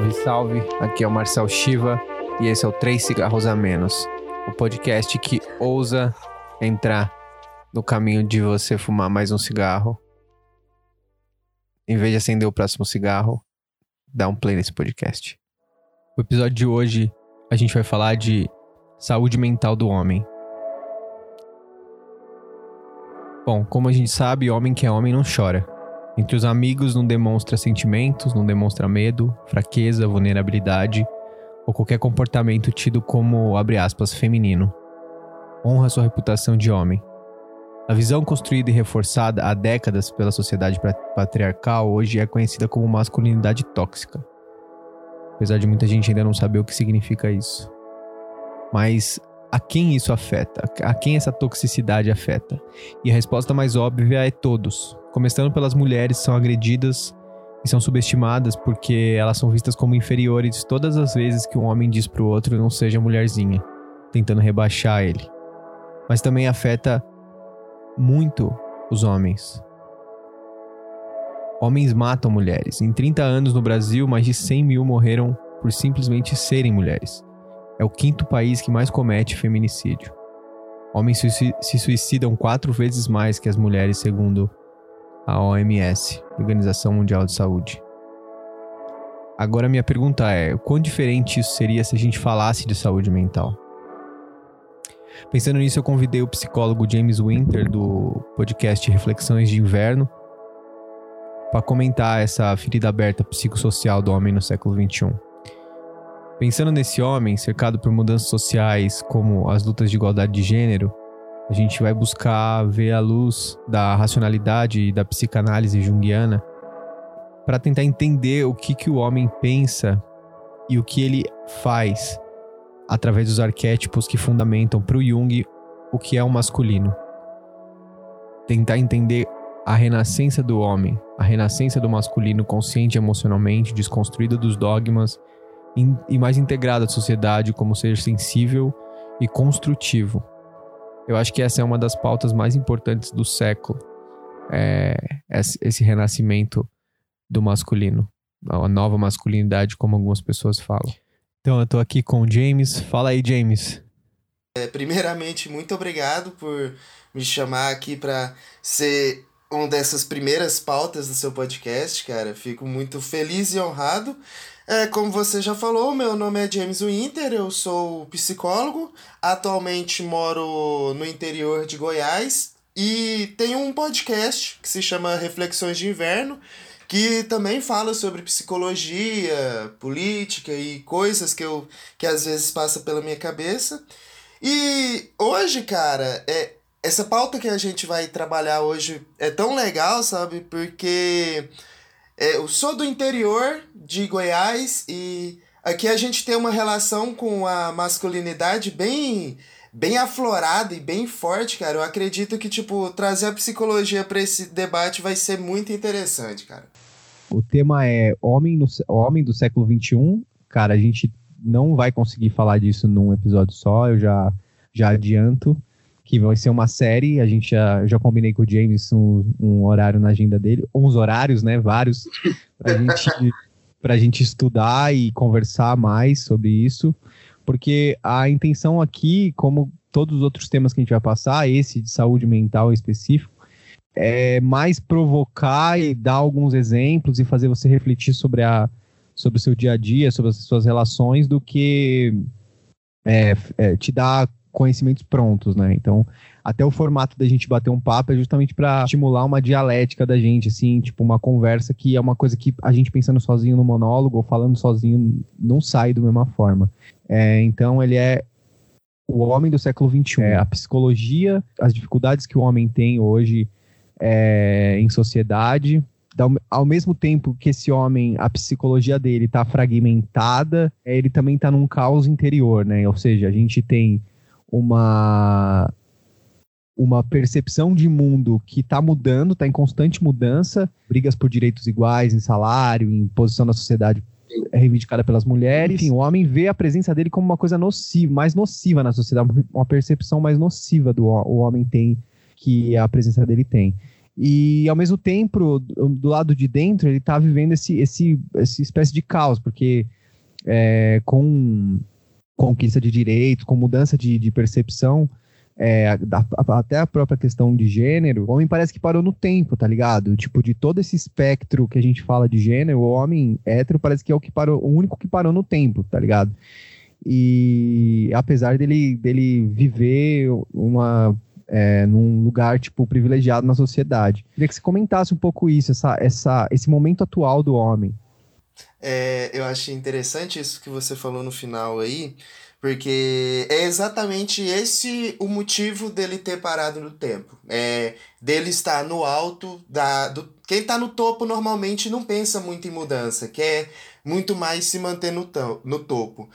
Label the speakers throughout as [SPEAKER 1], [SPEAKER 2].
[SPEAKER 1] Salve, salve. Aqui é o Marcel Shiva e esse é o Três Cigarros a Menos, o podcast que ousa entrar no caminho de você fumar mais um cigarro. Em vez de acender o próximo cigarro, dá um play nesse podcast. O episódio de hoje a gente vai falar de saúde mental do homem. Bom, como a gente sabe, homem que é homem não chora. Entre os amigos não demonstra sentimentos, não demonstra medo, fraqueza, vulnerabilidade ou qualquer comportamento tido como, abre aspas, feminino. Honra sua reputação de homem. A visão construída e reforçada há décadas pela sociedade patriarcal hoje é conhecida como masculinidade tóxica. Apesar de muita gente ainda não saber o que significa isso. Mas a quem isso afeta? A quem essa toxicidade afeta? E a resposta mais óbvia é todos. Começando pelas mulheres são agredidas e são subestimadas porque elas são vistas como inferiores todas as vezes que um homem diz para o outro não seja mulherzinha, tentando rebaixar ele. Mas também afeta muito os homens. Homens matam mulheres. Em 30 anos no Brasil, mais de 100 mil morreram por simplesmente serem mulheres é o quinto país que mais comete feminicídio. Homens se suicidam quatro vezes mais que as mulheres, segundo a OMS, Organização Mundial de Saúde. Agora minha pergunta é: quão diferente isso seria se a gente falasse de saúde mental? Pensando nisso, eu convidei o psicólogo James Winter do podcast Reflexões de Inverno para comentar essa ferida aberta psicossocial do homem no século XXI. Pensando nesse homem, cercado por mudanças sociais como as lutas de igualdade de gênero, a gente vai buscar ver a luz da racionalidade e da psicanálise junguiana para tentar entender o que, que o homem pensa e o que ele faz através dos arquétipos que fundamentam para o Jung o que é o masculino. Tentar entender a renascença do homem, a renascença do masculino consciente emocionalmente, desconstruído dos dogmas e mais integrado à sociedade como ser sensível e construtivo. Eu acho que essa é uma das pautas mais importantes do século. É esse renascimento do masculino, a nova masculinidade, como algumas pessoas falam. Então eu tô aqui com o James. Fala aí, James.
[SPEAKER 2] É, primeiramente, muito obrigado por me chamar aqui para ser uma dessas primeiras pautas do seu podcast, cara. Fico muito feliz e honrado. É, como você já falou, meu nome é James Winter, eu sou psicólogo, atualmente moro no interior de Goiás e tenho um podcast que se chama Reflexões de Inverno, que também fala sobre psicologia, política e coisas que eu que às vezes passa pela minha cabeça. E hoje, cara, é essa pauta que a gente vai trabalhar hoje é tão legal, sabe? Porque eu sou do interior de Goiás e aqui a gente tem uma relação com a masculinidade bem bem aflorada e bem forte, cara. Eu acredito que tipo trazer a psicologia para esse debate vai ser muito interessante, cara.
[SPEAKER 1] O tema é homem no homem do século 21. Cara, a gente não vai conseguir falar disso num episódio só, eu já já adianto que vai ser uma série. A gente já, já combinei com o James um, um horário na agenda dele, uns horários, né? Vários, pra gente, pra gente estudar e conversar mais sobre isso. Porque a intenção aqui, como todos os outros temas que a gente vai passar, esse de saúde mental em específico, é mais provocar e dar alguns exemplos e fazer você refletir sobre, a, sobre o seu dia a dia, sobre as suas relações, do que é, é, te dar conhecimentos prontos, né? Então, até o formato da gente bater um papo é justamente para estimular uma dialética da gente, assim, tipo uma conversa que é uma coisa que a gente pensando sozinho no monólogo ou falando sozinho não sai da mesma forma. É, então, ele é o homem do século XXI. É, a psicologia, as dificuldades que o homem tem hoje é, em sociedade, ao mesmo tempo que esse homem, a psicologia dele está fragmentada, é, ele também está num caos interior, né? Ou seja, a gente tem uma uma percepção de mundo que está mudando, está em constante mudança, brigas por direitos iguais em salário, em posição na sociedade reivindicada pelas mulheres. Enfim, o homem vê a presença dele como uma coisa nociva, mais nociva na sociedade, uma percepção mais nociva do o homem tem que a presença dele tem. E ao mesmo tempo, do, do lado de dentro, ele está vivendo esse, esse, essa espécie de caos, porque é, com conquista de direitos, com mudança de, de percepção, é, da, até a própria questão de gênero, o homem parece que parou no tempo, tá ligado? Tipo, de todo esse espectro que a gente fala de gênero, o homem hétero parece que é o que parou, o único que parou no tempo, tá ligado? E apesar dele, dele viver uma é, num lugar tipo privilegiado na sociedade. Queria que você comentasse um pouco isso, essa, essa, esse momento atual do homem.
[SPEAKER 2] É, eu achei interessante isso que você falou no final aí, porque é exatamente esse o motivo dele ter parado no tempo. É, dele estar no alto da. Do, quem está no topo normalmente não pensa muito em mudança, quer muito mais se manter no, no topo.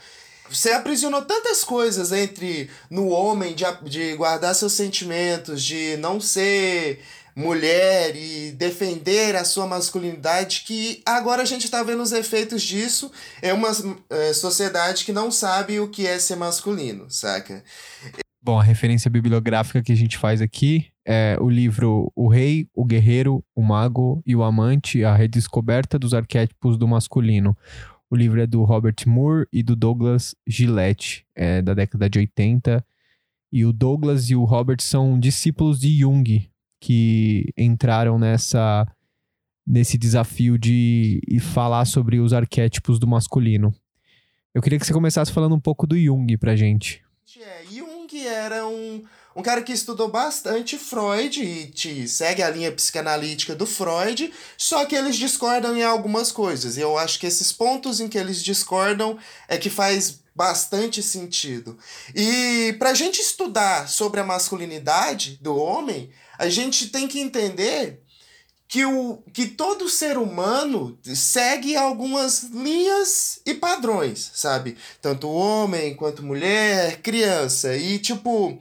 [SPEAKER 2] Você aprisionou tantas coisas entre no homem de, de guardar seus sentimentos, de não ser mulher e defender a sua masculinidade, que agora a gente está vendo os efeitos disso. É uma é, sociedade que não sabe o que é ser masculino, saca?
[SPEAKER 1] Bom, a referência bibliográfica que a gente faz aqui é o livro O Rei, o Guerreiro, o Mago e o Amante, a redescoberta dos arquétipos do masculino. O livro é do Robert Moore e do Douglas Gillette, é da década de 80. E o Douglas e o Robert são discípulos de Jung, que entraram nessa nesse desafio de falar sobre os arquétipos do masculino. Eu queria que você começasse falando um pouco do Jung pra gente.
[SPEAKER 2] É, Jung era um, um cara que estudou bastante Freud e te segue a linha psicanalítica do Freud, só que eles discordam em algumas coisas. E eu acho que esses pontos em que eles discordam é que faz bastante sentido. E para a gente estudar sobre a masculinidade do homem, a gente tem que entender que, o, que todo ser humano segue algumas linhas e padrões, sabe? Tanto homem quanto mulher, criança. E, tipo,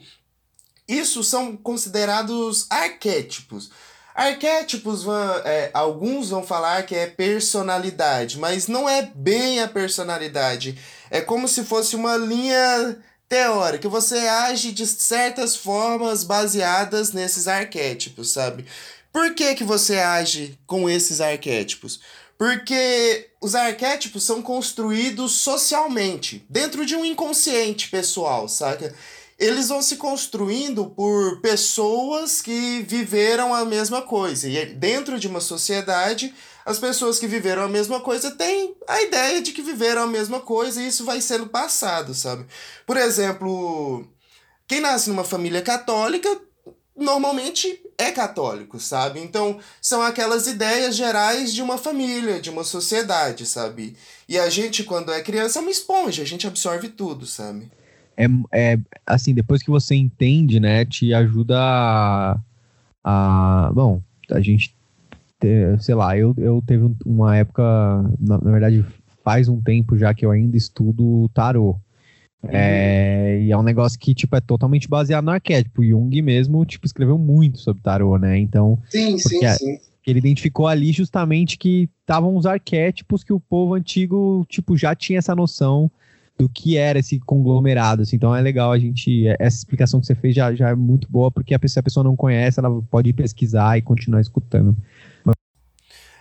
[SPEAKER 2] isso são considerados arquétipos. Arquétipos, vão, é, alguns vão falar que é personalidade, mas não é bem a personalidade. É como se fosse uma linha teórica. Você age de certas formas baseadas nesses arquétipos, sabe? Por que, que você age com esses arquétipos? Porque os arquétipos são construídos socialmente, dentro de um inconsciente pessoal, saca? Eles vão se construindo por pessoas que viveram a mesma coisa. E dentro de uma sociedade, as pessoas que viveram a mesma coisa têm a ideia de que viveram a mesma coisa e isso vai sendo passado, sabe? Por exemplo, quem nasce numa família católica normalmente é católico, sabe? Então, são aquelas ideias gerais de uma família, de uma sociedade, sabe? E a gente, quando é criança, é uma esponja, a gente absorve tudo, sabe?
[SPEAKER 1] É, é assim, depois que você entende, né, te ajuda a, a bom, a gente sei lá, eu, eu teve uma época, na, na, verdade faz um tempo já que eu ainda estudo tarô. Uhum. É, e é um negócio que, tipo, é totalmente baseado no arquétipo. Jung mesmo, tipo, escreveu muito sobre tarô, né? Então,
[SPEAKER 2] sim, sim, sim.
[SPEAKER 1] ele identificou ali justamente que estavam os arquétipos que o povo antigo, tipo, já tinha essa noção do que era esse conglomerado. Assim. Então é legal a gente. Essa explicação que você fez já, já é muito boa, porque a pessoa, a pessoa não conhece, ela pode pesquisar e continuar escutando.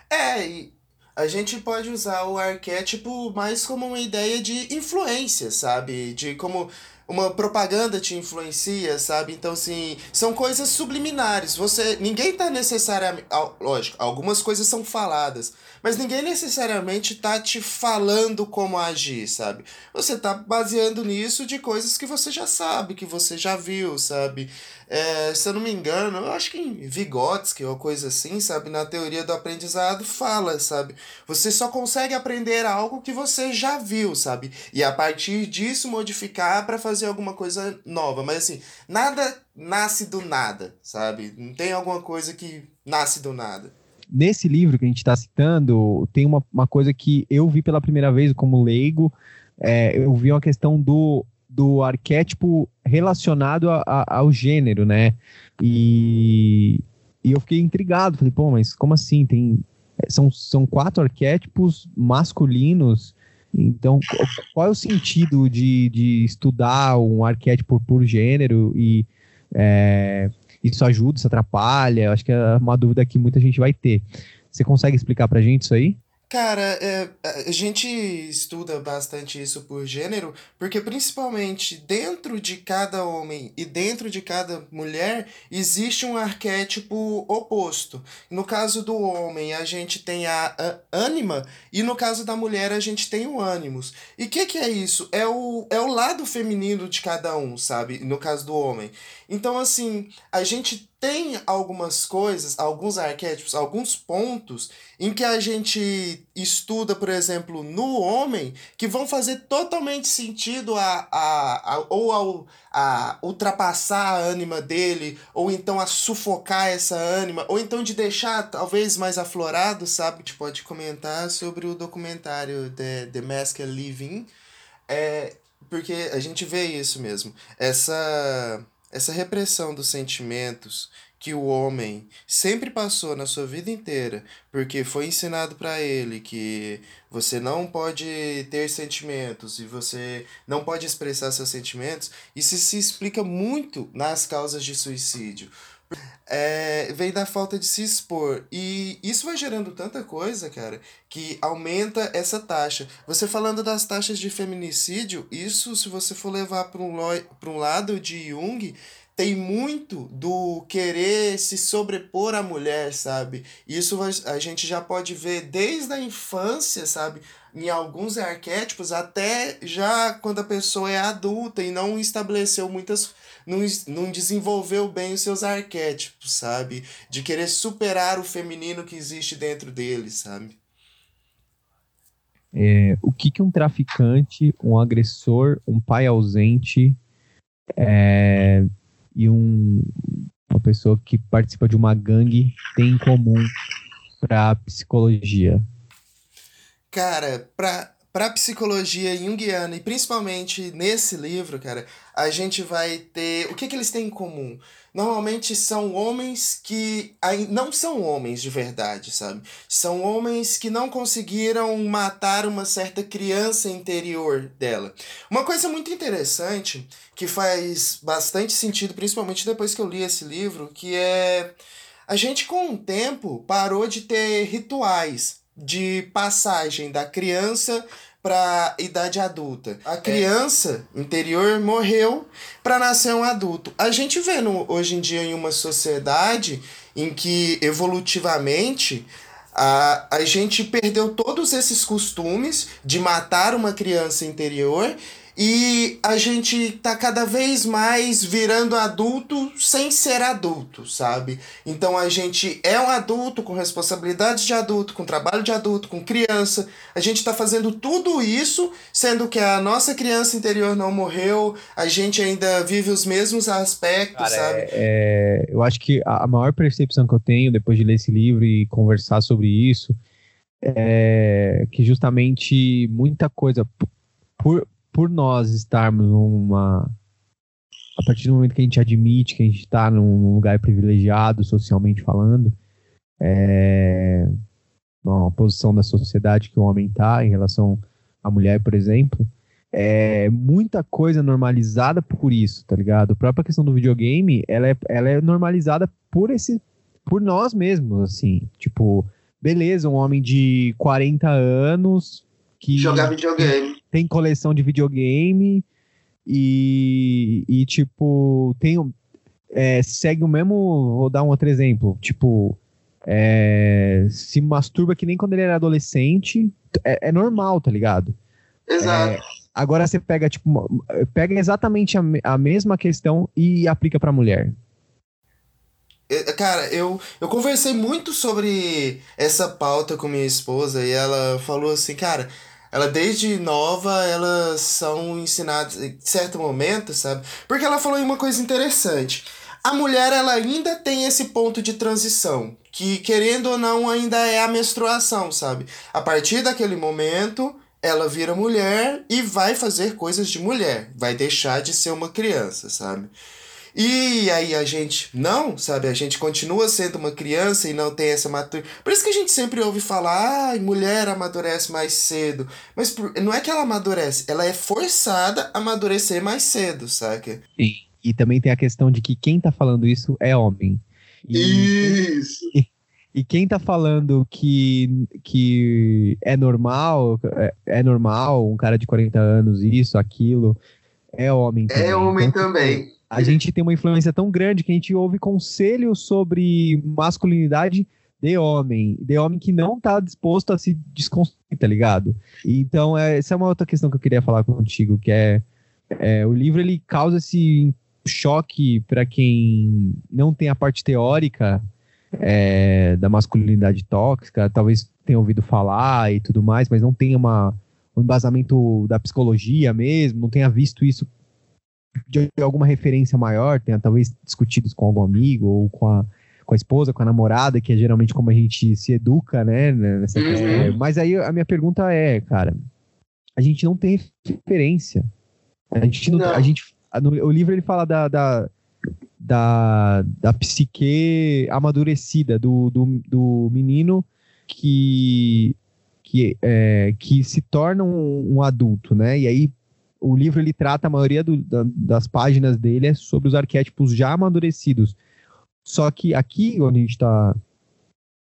[SPEAKER 2] É, e a gente pode usar o arquétipo mais como uma ideia de influência, sabe? De como uma propaganda te influencia, sabe? Então, assim, são coisas subliminares. Você. Ninguém tá necessariamente. Lógico, algumas coisas são faladas. Mas ninguém necessariamente tá te falando como agir, sabe? Você tá baseando nisso de coisas que você já sabe, que você já viu, sabe? É, se eu não me engano, eu acho que em Vygotsky ou coisa assim, sabe? Na teoria do aprendizado fala, sabe? Você só consegue aprender algo que você já viu, sabe? E a partir disso modificar para fazer alguma coisa nova. Mas assim, nada nasce do nada, sabe? Não tem alguma coisa que nasce do nada
[SPEAKER 1] nesse livro que a gente está citando, tem uma, uma coisa que eu vi pela primeira vez como leigo, é, eu vi uma questão do, do arquétipo relacionado a, a, ao gênero, né? E, e eu fiquei intrigado, falei, pô, mas como assim? Tem, são, são quatro arquétipos masculinos, então qual é o sentido de, de estudar um arquétipo por gênero e... É, isso ajuda, isso atrapalha? Acho que é uma dúvida que muita gente vai ter. Você consegue explicar pra gente isso aí?
[SPEAKER 2] Cara, é, a gente estuda bastante isso por gênero, porque principalmente dentro de cada homem e dentro de cada mulher existe um arquétipo oposto. No caso do homem, a gente tem a, a ânima, e no caso da mulher, a gente tem o ânimos. E o que, que é isso? É o, é o lado feminino de cada um, sabe? No caso do homem. Então, assim, a gente tem algumas coisas, alguns arquétipos, alguns pontos em que a gente estuda, por exemplo, no homem, que vão fazer totalmente sentido a, a, a, ou ao, a ultrapassar a ânima dele, ou então a sufocar essa ânima, ou então de deixar talvez mais aflorado, sabe? A gente pode comentar sobre o documentário The, The Mask Living, é, porque a gente vê isso mesmo. Essa essa repressão dos sentimentos que o homem sempre passou na sua vida inteira, porque foi ensinado para ele que você não pode ter sentimentos e você não pode expressar seus sentimentos, isso se explica muito nas causas de suicídio. É, vem da falta de se expor. E isso vai gerando tanta coisa, cara, que aumenta essa taxa. Você falando das taxas de feminicídio, isso, se você for levar para um, um lado de Jung, tem muito do querer se sobrepor à mulher, sabe? Isso a gente já pode ver desde a infância, sabe? Em alguns arquétipos, até já quando a pessoa é adulta e não estabeleceu muitas não, não desenvolveu bem os seus arquétipos, sabe? De querer superar o feminino que existe dentro dele, sabe?
[SPEAKER 1] É, o que, que um traficante, um agressor, um pai ausente é, e um, uma pessoa que participa de uma gangue tem em comum para psicologia?
[SPEAKER 2] Cara, para para psicologia junguiana e principalmente nesse livro, cara, a gente vai ter o que, que eles têm em comum. Normalmente são homens que não são homens de verdade, sabe? São homens que não conseguiram matar uma certa criança interior dela. Uma coisa muito interessante que faz bastante sentido, principalmente depois que eu li esse livro, que é a gente com o tempo parou de ter rituais de passagem da criança para idade adulta. A criança é. interior morreu para nascer um adulto. A gente vê no, hoje em dia em uma sociedade em que evolutivamente a, a gente perdeu todos esses costumes de matar uma criança interior e a gente tá cada vez mais virando adulto sem ser adulto, sabe? Então a gente é um adulto com responsabilidades de adulto, com trabalho de adulto, com criança. A gente tá fazendo tudo isso, sendo que a nossa criança interior não morreu, a gente ainda vive os mesmos aspectos, Cara, sabe? É,
[SPEAKER 1] é, eu acho que a maior percepção que eu tenho depois de ler esse livro e conversar sobre isso é que justamente muita coisa por, por nós estarmos numa. A partir do momento que a gente admite que a gente está num lugar privilegiado, socialmente falando, é, uma posição da sociedade que o homem está em relação à mulher, por exemplo, é muita coisa normalizada por isso, tá ligado? A própria questão do videogame, ela é, ela é normalizada por esse, por nós mesmos, assim, tipo, beleza, um homem de 40 anos que
[SPEAKER 2] jogar videogame
[SPEAKER 1] tem coleção de videogame e, e tipo, tem, é, segue o mesmo. Vou dar um outro exemplo. Tipo, é, se masturba que nem quando ele era adolescente. É, é normal, tá ligado?
[SPEAKER 2] Exato.
[SPEAKER 1] É, agora você pega, tipo, pega exatamente a, a mesma questão e aplica pra mulher.
[SPEAKER 2] Cara, eu, eu conversei muito sobre essa pauta com minha esposa e ela falou assim, cara, ela desde nova, elas são ensinadas em certo momento, sabe? Porque ela falou uma coisa interessante. A mulher, ela ainda tem esse ponto de transição, que querendo ou não ainda é a menstruação, sabe? A partir daquele momento, ela vira mulher e vai fazer coisas de mulher, vai deixar de ser uma criança, sabe? E aí a gente não, sabe? A gente continua sendo uma criança e não tem essa maturidade. Por isso que a gente sempre ouve falar, ai, mulher amadurece mais cedo. Mas não é que ela amadurece, ela é forçada a amadurecer mais cedo, saca?
[SPEAKER 1] Sim. E também tem a questão de que quem tá falando isso é homem.
[SPEAKER 2] E, isso!
[SPEAKER 1] E, e quem tá falando que, que é normal, é, é, normal, um cara de 40 anos, isso, aquilo, é homem
[SPEAKER 2] é também. É homem então, também.
[SPEAKER 1] A gente tem uma influência tão grande que a gente ouve conselhos sobre masculinidade de homem, de homem que não tá disposto a se desconstruir, tá ligado? Então, é, essa é uma outra questão que eu queria falar contigo, que é, é o livro ele causa esse choque para quem não tem a parte teórica é, da masculinidade tóxica, talvez tenha ouvido falar e tudo mais, mas não tenha uma, um embasamento da psicologia mesmo, não tenha visto isso de alguma referência maior, tenha talvez discutido isso com algum amigo ou com a, com a esposa, com a namorada, que é geralmente como a gente se educa, né, nessa uhum. questão. Mas aí a minha pergunta é, cara, a gente não tem referência. A gente não, não. a gente no, o livro ele fala da, da, da, da psique amadurecida do, do, do menino que que, é, que se torna um, um, adulto, né? E aí o livro ele trata a maioria do, da, das páginas dele é sobre os arquétipos já amadurecidos. Só que aqui, onde a gente está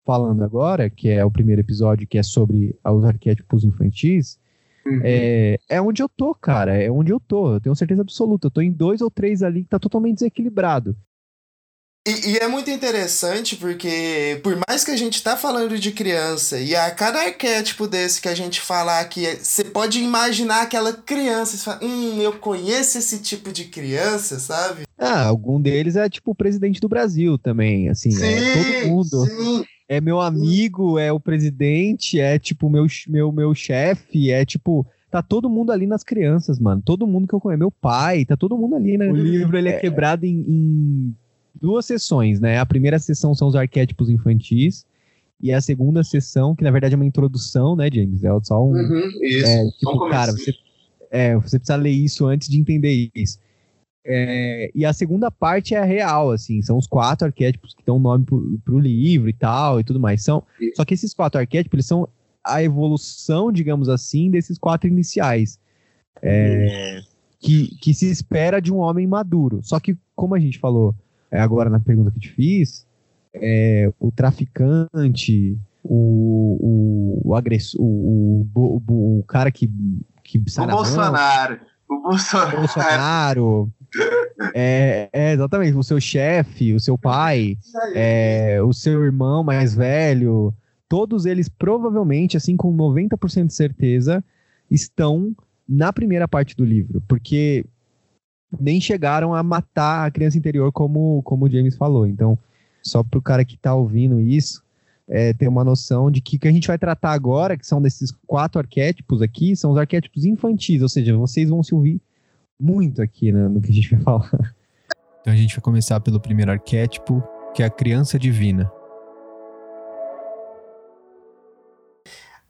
[SPEAKER 1] falando agora, que é o primeiro episódio, que é sobre os arquétipos infantis, uhum. é, é onde eu tô, cara. É onde eu tô. Eu tenho certeza absoluta. Eu tô em dois ou três ali que tá totalmente desequilibrado.
[SPEAKER 2] E, e, é muito interessante porque, por mais que a gente tá falando de criança, e a cada arquétipo desse que a gente falar aqui, você pode imaginar aquela criança, você fala, hum, eu conheço esse tipo de criança, sabe?
[SPEAKER 1] Ah, algum deles é tipo o presidente do Brasil também, assim, sim, é todo mundo. Sim. É meu amigo, é o presidente, é tipo meu, meu, meu chefe, é tipo tá todo mundo ali nas crianças, mano. Todo mundo que eu conheço, meu pai, tá todo mundo ali, né? O livro ele é, é quebrado em, em duas sessões, né? A primeira sessão são os arquétipos infantis, e a segunda sessão, que na verdade é uma introdução, né, James? É só um.
[SPEAKER 2] Uhum, isso.
[SPEAKER 1] É, tipo, cara, você, é, você precisa ler isso antes de entender isso. É, e a segunda parte é a real, assim, são os quatro arquétipos que dão nome pro, pro livro e tal e tudo mais. São, só que esses quatro arquétipos, eles são a evolução, digamos assim, desses quatro iniciais. É, que, que se espera de um homem maduro. Só que, como a gente falou, agora na pergunta que eu te fiz, é, o traficante, o, o, o agressor, o, o, o, cara que, que
[SPEAKER 2] sai o Bolsonaro.
[SPEAKER 1] Mão, o Bolsonaro. Bolsonaro é, é, exatamente, o seu chefe, o seu pai, é, o seu irmão mais velho, todos eles provavelmente, assim, com 90% de certeza, estão na primeira parte do livro, porque nem chegaram a matar a criança interior, como, como o James falou. Então, só para o cara que está ouvindo isso, é, ter uma noção de que o que a gente vai tratar agora, que são desses quatro arquétipos aqui, são os arquétipos infantis, ou seja, vocês vão se ouvir muito aqui né, no que a gente vai falar. Então a gente vai começar pelo primeiro arquétipo, que é a criança divina.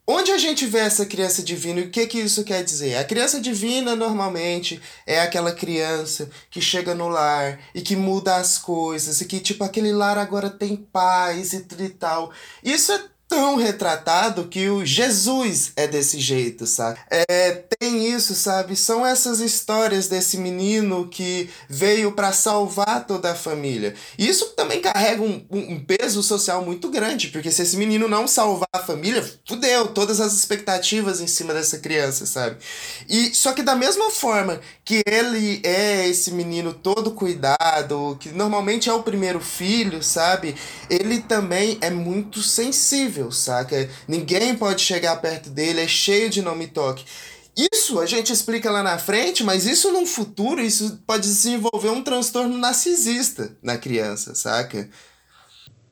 [SPEAKER 2] Onde a gente vê essa criança divina e o que, que isso quer dizer? A criança divina normalmente é aquela criança que chega no lar e que muda as coisas e que, tipo, aquele lar agora tem paz e tal. Isso é tão retratado que o Jesus é desse jeito, sabe? É, tem isso, sabe? São essas histórias desse menino que veio para salvar toda a família. Isso também carrega um, um, peso social muito grande, porque se esse menino não salvar a família, fudeu todas as expectativas em cima dessa criança, sabe? E só que da mesma forma que ele é esse menino todo cuidado, que normalmente é o primeiro filho, sabe? Ele também é muito sensível, saca? Ninguém pode chegar perto dele, é cheio de nome toque. Isso a gente explica lá na frente, mas isso no futuro, isso pode desenvolver um transtorno narcisista na criança, saca?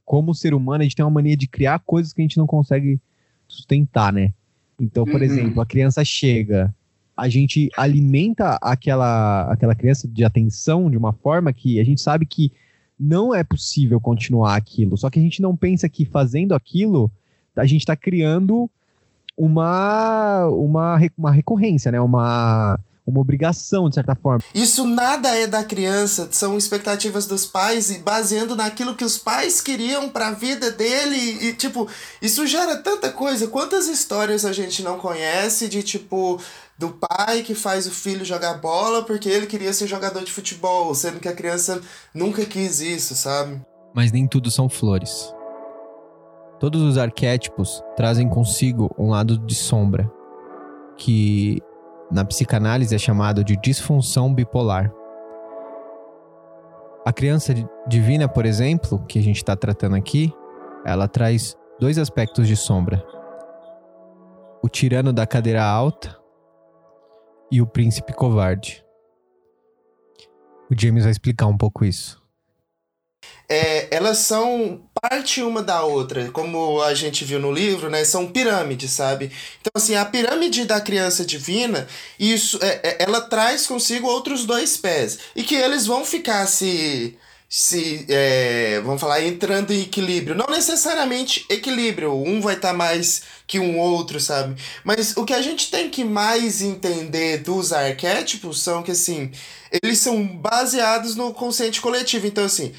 [SPEAKER 1] Como ser humano, a gente tem uma mania de criar coisas que a gente não consegue sustentar, né? Então, por uhum. exemplo, a criança chega, a gente alimenta aquela, aquela criança de atenção de uma forma que a gente sabe que não é possível continuar aquilo. Só que a gente não pensa que fazendo aquilo, a gente está criando uma, uma, uma recorrência, né? Uma, uma obrigação, de certa forma.
[SPEAKER 2] Isso nada é da criança, são expectativas dos pais e baseando naquilo que os pais queriam para a vida dele e tipo, isso gera tanta coisa. Quantas histórias a gente não conhece de tipo do pai que faz o filho jogar bola porque ele queria ser jogador de futebol, sendo que a criança nunca quis isso, sabe?
[SPEAKER 1] Mas nem tudo são flores. Todos os arquétipos trazem consigo um lado de sombra, que na psicanálise é chamado de disfunção bipolar. A criança divina, por exemplo, que a gente está tratando aqui, ela traz dois aspectos de sombra: o tirano da cadeira alta e o príncipe covarde. O James vai explicar um pouco isso
[SPEAKER 2] é, elas são parte uma da outra, como a gente viu no livro, né? São pirâmides, sabe? Então, assim, a pirâmide da criança divina, isso, é, é, ela traz consigo outros dois pés. E que eles vão ficar se se, é, vamos falar, entrando em equilíbrio. Não necessariamente equilíbrio, um vai estar tá mais que um outro, sabe? Mas o que a gente tem que mais entender dos arquétipos são que, assim, eles são baseados no consciente coletivo. Então, assim,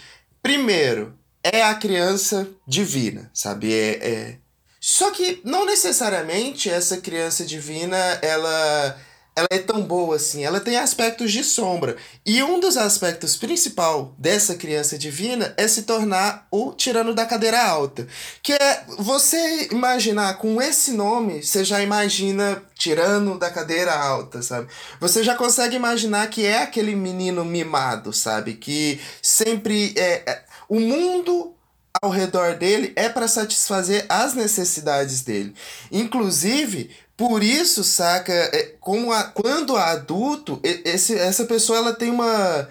[SPEAKER 2] Primeiro, é a criança divina, sabe? É, é... Só que não necessariamente essa criança divina, ela ela é tão boa assim, ela tem aspectos de sombra. E um dos aspectos principal dessa criança divina é se tornar o tirano da cadeira alta. Que é você imaginar com esse nome, você já imagina tirano da cadeira alta, sabe? Você já consegue imaginar que é aquele menino mimado, sabe? Que sempre é, é o mundo ao redor dele é para satisfazer as necessidades dele. Inclusive, por isso, saca, é, como a, quando adulto, esse, essa pessoa ela tem uma,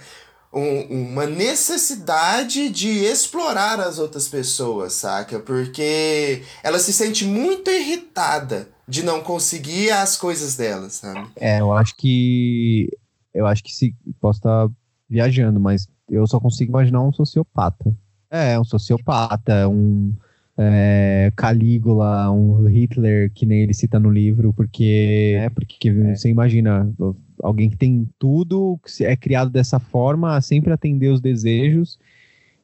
[SPEAKER 2] um, uma necessidade de explorar as outras pessoas, saca? Porque ela se sente muito irritada de não conseguir as coisas dela, sabe?
[SPEAKER 1] É, eu acho que. Eu acho que se. Posso estar viajando, mas eu só consigo imaginar um sociopata. É, um sociopata, um é, Calígula, um Hitler, que nem ele cita no livro, porque é porque é. você imagina alguém que tem tudo, que é criado dessa forma, a sempre atender os desejos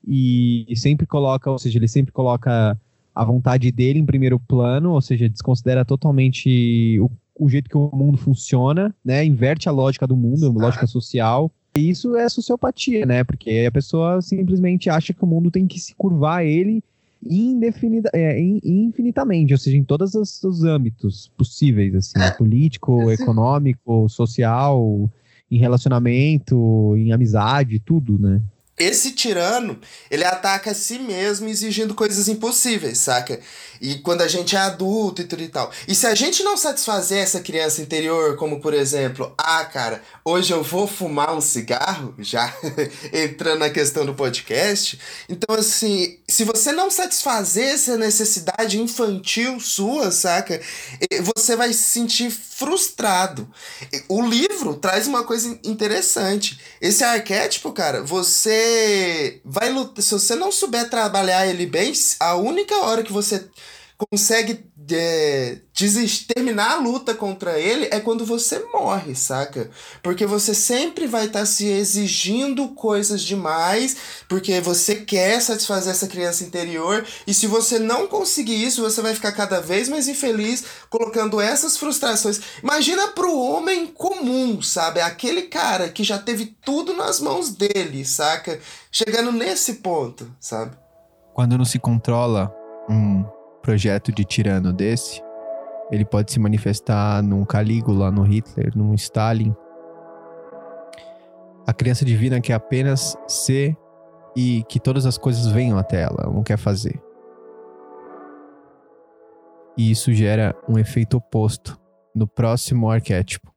[SPEAKER 1] e, e sempre coloca, ou seja, ele sempre coloca a vontade dele em primeiro plano, ou seja, desconsidera totalmente o, o jeito que o mundo funciona, né? Inverte a lógica do mundo, a lógica social. E isso é sociopatia, né? Porque a pessoa simplesmente acha que o mundo tem que se curvar a ele indefinida, é, infinitamente, ou seja, em todos os, os âmbitos possíveis, assim, é. político, econômico, social, em relacionamento, em amizade, tudo, né?
[SPEAKER 2] Esse tirano, ele ataca a si mesmo exigindo coisas impossíveis, saca? E quando a gente é adulto e tudo e tal. E se a gente não satisfazer essa criança interior, como por exemplo, ah, cara, hoje eu vou fumar um cigarro, já entrando na questão do podcast. Então, assim, se você não satisfazer essa necessidade infantil sua, saca? Você vai se sentir frustrado. O livro traz uma coisa interessante. Esse arquétipo, cara, você vai lutar. Se você não souber trabalhar ele bem, a única hora que você consegue é, terminar a luta contra ele é quando você morre, saca? Porque você sempre vai estar tá se exigindo coisas demais, porque você quer satisfazer essa criança interior, e se você não conseguir isso, você vai ficar cada vez mais infeliz, colocando essas frustrações. Imagina pro homem comum, sabe? Aquele cara que já teve tudo nas mãos dele, saca? Chegando nesse ponto, sabe?
[SPEAKER 1] Quando não se controla um projeto de tirano desse, ele pode se manifestar num Calígula, no Hitler, num Stalin. A criança divina quer apenas ser e que todas as coisas venham até ela, ela não quer fazer. E isso gera um efeito oposto no próximo arquétipo.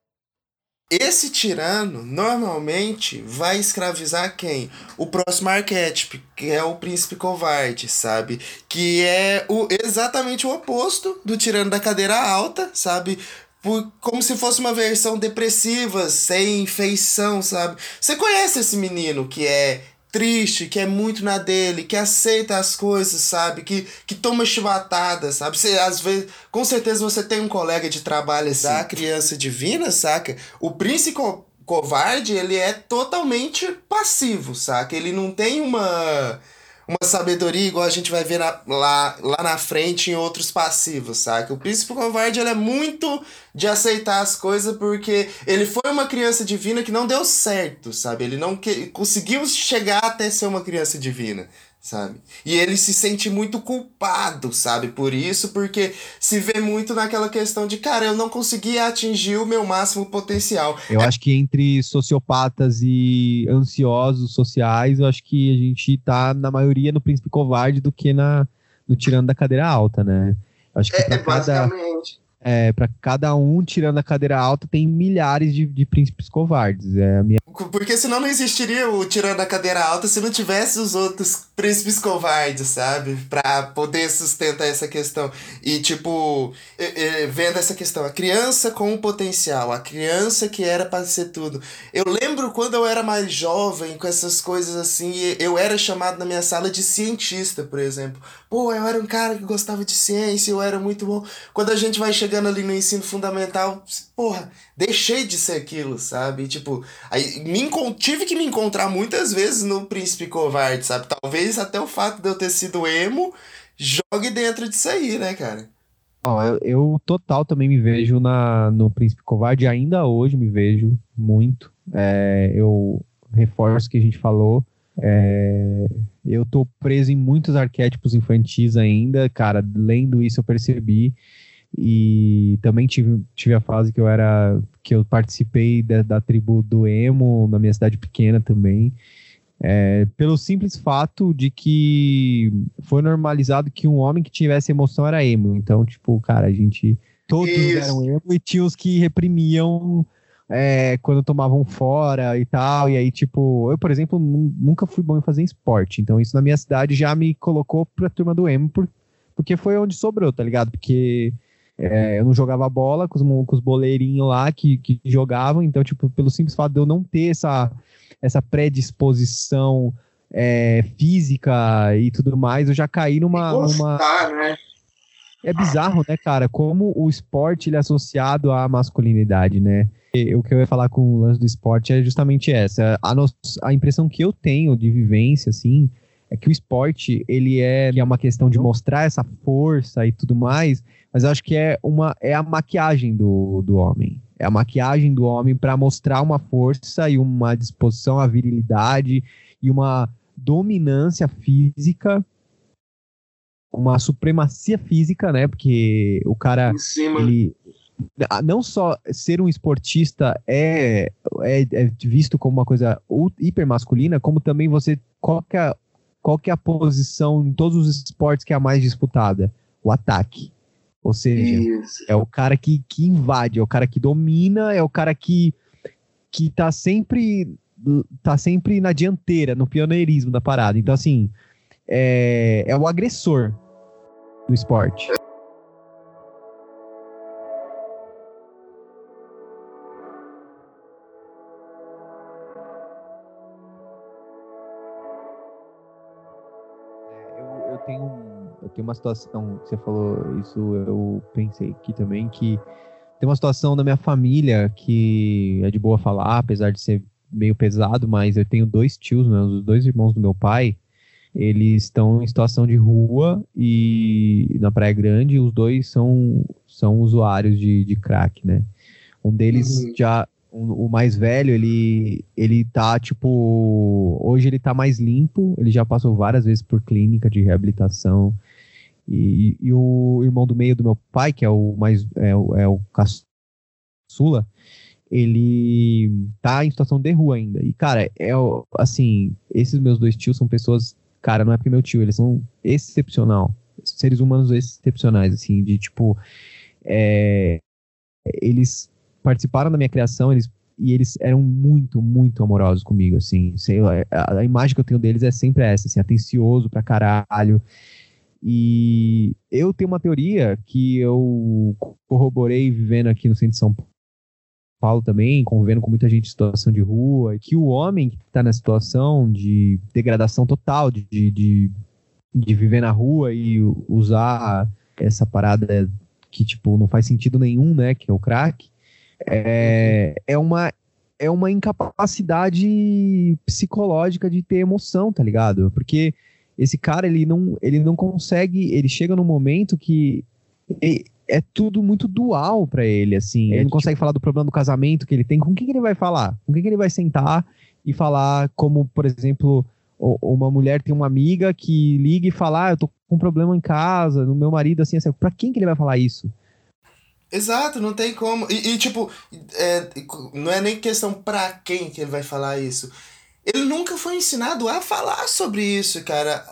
[SPEAKER 2] Esse tirano normalmente vai escravizar quem? O próximo arquétipo, que é o príncipe covarde, sabe? Que é o exatamente o oposto do tirano da cadeira alta, sabe? Por, como se fosse uma versão depressiva, sem feição, sabe? Você conhece esse menino que é triste, que é muito na dele, que aceita as coisas, sabe? Que, que toma chibatada, sabe? Você, às vezes, com certeza você tem um colega de trabalho assim, da criança divina, saca? O príncipe co covarde, ele é totalmente passivo, saca? Ele não tem uma uma sabedoria igual a gente vai ver na, lá, lá na frente em outros passivos, saca? O príncipe covarde ele é muito de aceitar as coisas porque ele foi uma criança divina que não deu certo, sabe? Ele não que, conseguiu chegar até ser uma criança divina, sabe? E ele se sente muito culpado, sabe? Por isso, porque se vê muito naquela questão de, cara, eu não consegui atingir o meu máximo potencial.
[SPEAKER 1] Eu é... acho que entre sociopatas e ansiosos sociais, eu acho que a gente tá na maioria no príncipe covarde do que na no tirando da cadeira alta, né? Acho que
[SPEAKER 2] é, cada...
[SPEAKER 1] é, para cada um tirando a cadeira alta, tem milhares de, de príncipes covardes. É a minha...
[SPEAKER 2] Porque senão não existiria o tirando a cadeira alta se não tivesse os outros príncipes covardes, sabe? Pra poder sustentar essa questão. E, tipo, vendo essa questão, a criança com o potencial, a criança que era para ser tudo. Eu lembro quando eu era mais jovem, com essas coisas assim, eu era chamado na minha sala de cientista, por exemplo. Pô, eu era um cara que gostava de ciência, eu era muito bom. Quando a gente vai chegando ali no ensino fundamental, porra, deixei de ser aquilo, sabe? Tipo, aí me tive que me encontrar muitas vezes no Príncipe Covarde, sabe? Talvez até o fato de eu ter sido emo jogue dentro disso aí, né, cara?
[SPEAKER 1] Oh, eu, eu, total também me vejo na, no Príncipe Covarde, ainda hoje me vejo muito. É, eu reforço o que a gente falou. É, eu tô preso em muitos arquétipos infantis ainda, cara. Lendo isso eu percebi. E também tive, tive a fase que eu era. que eu participei da, da tribo do emo na minha cidade pequena também. É, pelo simples fato de que foi normalizado que um homem que tivesse emoção era emo. Então, tipo, cara, a gente. Todos Isso. eram emo e tinha os que reprimiam é, quando tomavam fora e tal. E aí, tipo, eu, por exemplo, nunca fui bom em fazer esporte. Então, isso na minha cidade já me colocou pra turma do emo, por, porque foi onde sobrou, tá ligado? Porque é, eu não jogava bola com os, com os boleirinhos lá que, que jogavam. Então, tipo, pelo simples fato de eu não ter essa, essa predisposição é, física e tudo mais, eu já caí numa. Gostar, numa... né? É bizarro, né, cara? Como o esporte ele é associado à masculinidade, né? o que eu ia falar com o lance do esporte é justamente essa. A, no, a impressão que eu tenho de vivência, assim, é que o esporte, ele é, é uma questão de mostrar essa força e tudo mais, mas eu acho que é, uma, é a maquiagem do, do homem. É a maquiagem do homem para mostrar uma força e uma disposição à virilidade e uma dominância física uma supremacia física, né? Porque o cara ele, não só ser um esportista é, é, é, visto como uma coisa hiper masculina, como também você. Qual que, é, qual que é a posição em todos os esportes que é a mais disputada? O ataque. Ou seja, Isso. é o cara que, que invade, é o cara que domina, é o cara que, que tá sempre tá sempre na dianteira, no pioneirismo da parada. Então, assim, é, é o agressor do esporte. Uma situação que você falou, isso eu pensei aqui também, que tem uma situação na minha família que é de boa falar, apesar de ser meio pesado, mas eu tenho dois tios, né, os dois irmãos do meu pai, eles estão em situação de rua e na Praia Grande, os dois são, são usuários de, de crack, né? Um deles uhum. já o mais velho, ele, ele tá, tipo, hoje ele tá mais limpo, ele já passou várias vezes por clínica de reabilitação, e, e, o irmão do meio do meu pai, que é o mais é, o, é o caçula, ele tá em situação de rua ainda. E, cara, é assim, esses meus dois tios são pessoas, cara, não é porque meu tio, eles são excepcional. Seres humanos excepcionais, assim, de tipo. É, eles participaram da minha criação, eles e eles eram muito, muito amorosos comigo, assim. Sei, a, a, imagem que eu tenho deles é sempre essa, assim, atencioso pra caralho. E eu tenho uma teoria que eu corroborei vivendo aqui no centro de São Paulo também, convivendo com muita gente em situação de rua, que o homem que está na situação de degradação total, de, de, de viver na rua e usar essa parada que, tipo, não faz sentido nenhum, né, que é o crack, é, é uma é uma incapacidade psicológica de ter emoção, tá ligado? Porque esse cara, ele não, ele não consegue, ele chega num momento que é tudo muito dual para ele, assim. É, ele não consegue tipo... falar do problema do casamento que ele tem. Com quem que ele vai falar? Com quem que ele vai sentar e falar como, por exemplo, uma mulher tem uma amiga que liga e fala, ah, eu tô com um problema em casa, no meu marido, assim, assim. Pra quem que ele vai falar isso?
[SPEAKER 2] Exato, não tem como. E, e tipo, é, não é nem questão pra quem que ele vai falar isso. Ele nunca foi ensinado a falar sobre isso, cara.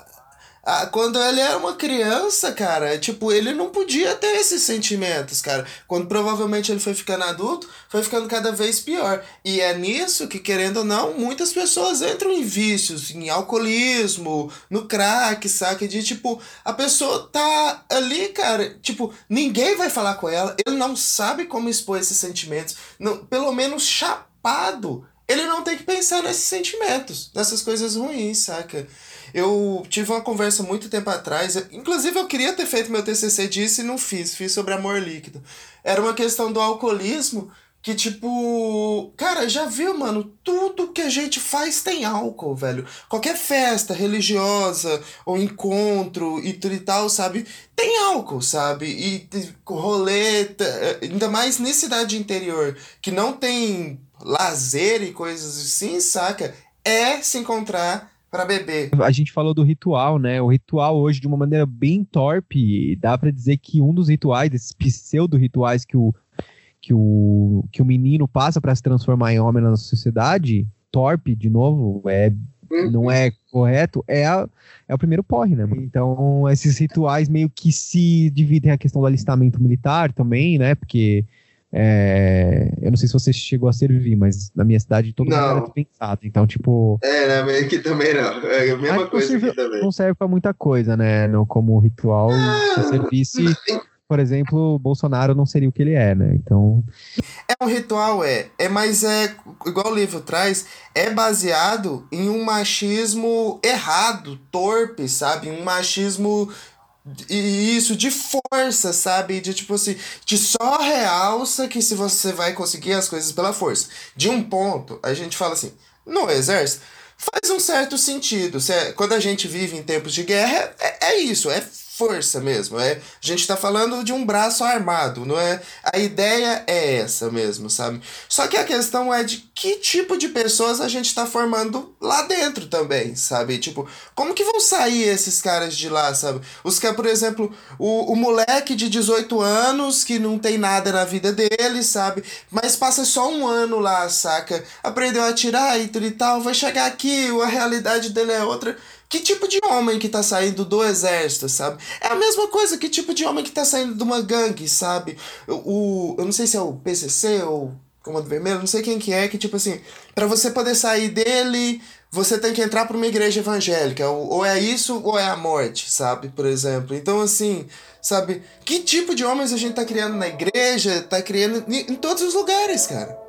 [SPEAKER 2] Ah, quando ele era uma criança, cara, tipo, ele não podia ter esses sentimentos, cara. Quando provavelmente ele foi ficando adulto, foi ficando cada vez pior. E é nisso que, querendo ou não, muitas pessoas entram em vícios, em alcoolismo, no crack, saca? De tipo, a pessoa tá ali, cara, tipo, ninguém vai falar com ela, ele não sabe como expor esses sentimentos. Não, pelo menos chapado, ele não tem que pensar nesses sentimentos, nessas coisas ruins, saca? Eu tive uma conversa muito tempo atrás, inclusive eu queria ter feito meu TCC disso e não fiz, fiz sobre amor líquido. Era uma questão do alcoolismo que, tipo, cara, já viu, mano? Tudo que a gente faz tem álcool, velho. Qualquer festa religiosa ou encontro e tudo e tal, sabe? Tem álcool, sabe? E roleta, ainda mais nessa cidade interior, que não tem lazer e coisas assim, saca? É se encontrar para beber.
[SPEAKER 1] A gente falou do ritual, né? O ritual hoje, de uma maneira bem torpe, dá para dizer que um dos rituais, esses pseudo-rituais que o, que, o, que o menino passa para se transformar em homem na sociedade, torpe, de novo, é não é correto, é, a, é o primeiro porre, né? Então, esses rituais meio que se dividem a questão do alistamento militar também, né? Porque é, eu não sei se você chegou a servir, mas na minha cidade todo mundo era dispensado. Então, tipo.
[SPEAKER 2] É, né? Aqui também não. É a mesma coisa serve, também.
[SPEAKER 1] Não serve pra muita coisa, né? No, como ritual, ah, se servisse. Por exemplo, Bolsonaro não seria o que ele é, né? Então.
[SPEAKER 2] É um ritual, é. É, mas é. Igual o livro traz, é baseado em um machismo errado, torpe, sabe? Um machismo e isso de força, sabe? De tipo assim, de só realça que se você vai conseguir as coisas pela força. De um ponto, a gente fala assim, no exército, faz um certo sentido. Se é, quando a gente vive em tempos de guerra, é, é isso, é força mesmo. É, a gente está falando de um braço armado, não é? A ideia é essa mesmo, sabe? Só que a questão é de que tipo de pessoas a gente está formando lá dentro também, sabe? Tipo, como que vão sair esses caras de lá, sabe? Os que, por exemplo, o, o moleque de 18 anos que não tem nada na vida dele, sabe? Mas passa só um ano lá, saca? Aprendeu a atirar e tudo e tal, vai chegar aqui, a realidade dele é outra que tipo de homem que tá saindo do exército, sabe? É a mesma coisa, que tipo de homem que tá saindo de uma gangue, sabe? O, eu não sei se é o PCC ou Comando Vermelho, não sei quem que é, que tipo assim, para você poder sair dele, você tem que entrar para uma igreja evangélica, ou, ou é isso ou é a morte, sabe? Por exemplo. Então assim, sabe? Que tipo de homens a gente tá criando na igreja, tá criando em, em todos os lugares, cara.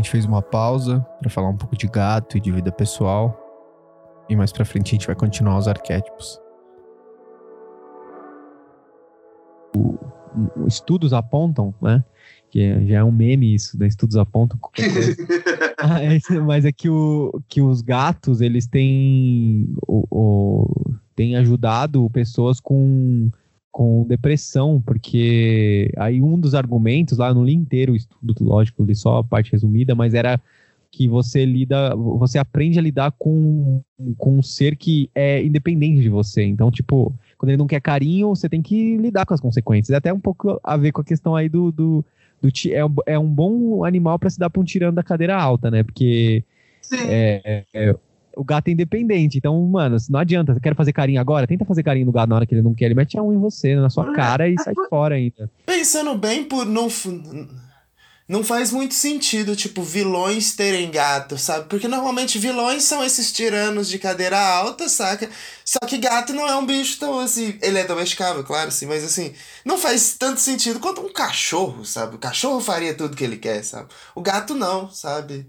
[SPEAKER 1] Gente fez uma pausa para falar um pouco de gato e de vida pessoal. E mais pra frente a gente vai continuar os arquétipos. O, o, estudos apontam, né? Que já é um meme isso, né? Estudos apontam qualquer coisa. ah, é, mas é que, o, que os gatos, eles têm, o, o, têm ajudado pessoas com com depressão, porque aí um dos argumentos, lá no li inteiro o estudo, lógico, li só a parte resumida, mas era que você lida, você aprende a lidar com, com um ser que é independente de você. Então, tipo, quando ele não quer carinho, você tem que lidar com as consequências. É até um pouco a ver com a questão aí do. do, do é, é um bom animal para se dar para um tirando da cadeira alta, né? Porque é, é, o gato é independente. Então, mano, não adianta. Você quer fazer carinho agora? Tenta fazer carinho no gato na hora que ele não quer. Ele mete a um em você, na sua cara e sai fora ainda.
[SPEAKER 2] Pensando bem por não. não faz muito sentido, tipo, vilões terem gato, sabe? Porque normalmente vilões são esses tiranos de cadeira alta, saca? Só que gato não é um bicho tão assim. Ele é domesticável, claro, sim, mas assim, não faz tanto sentido quanto um cachorro, sabe? O cachorro faria tudo que ele quer, sabe? O gato não, sabe?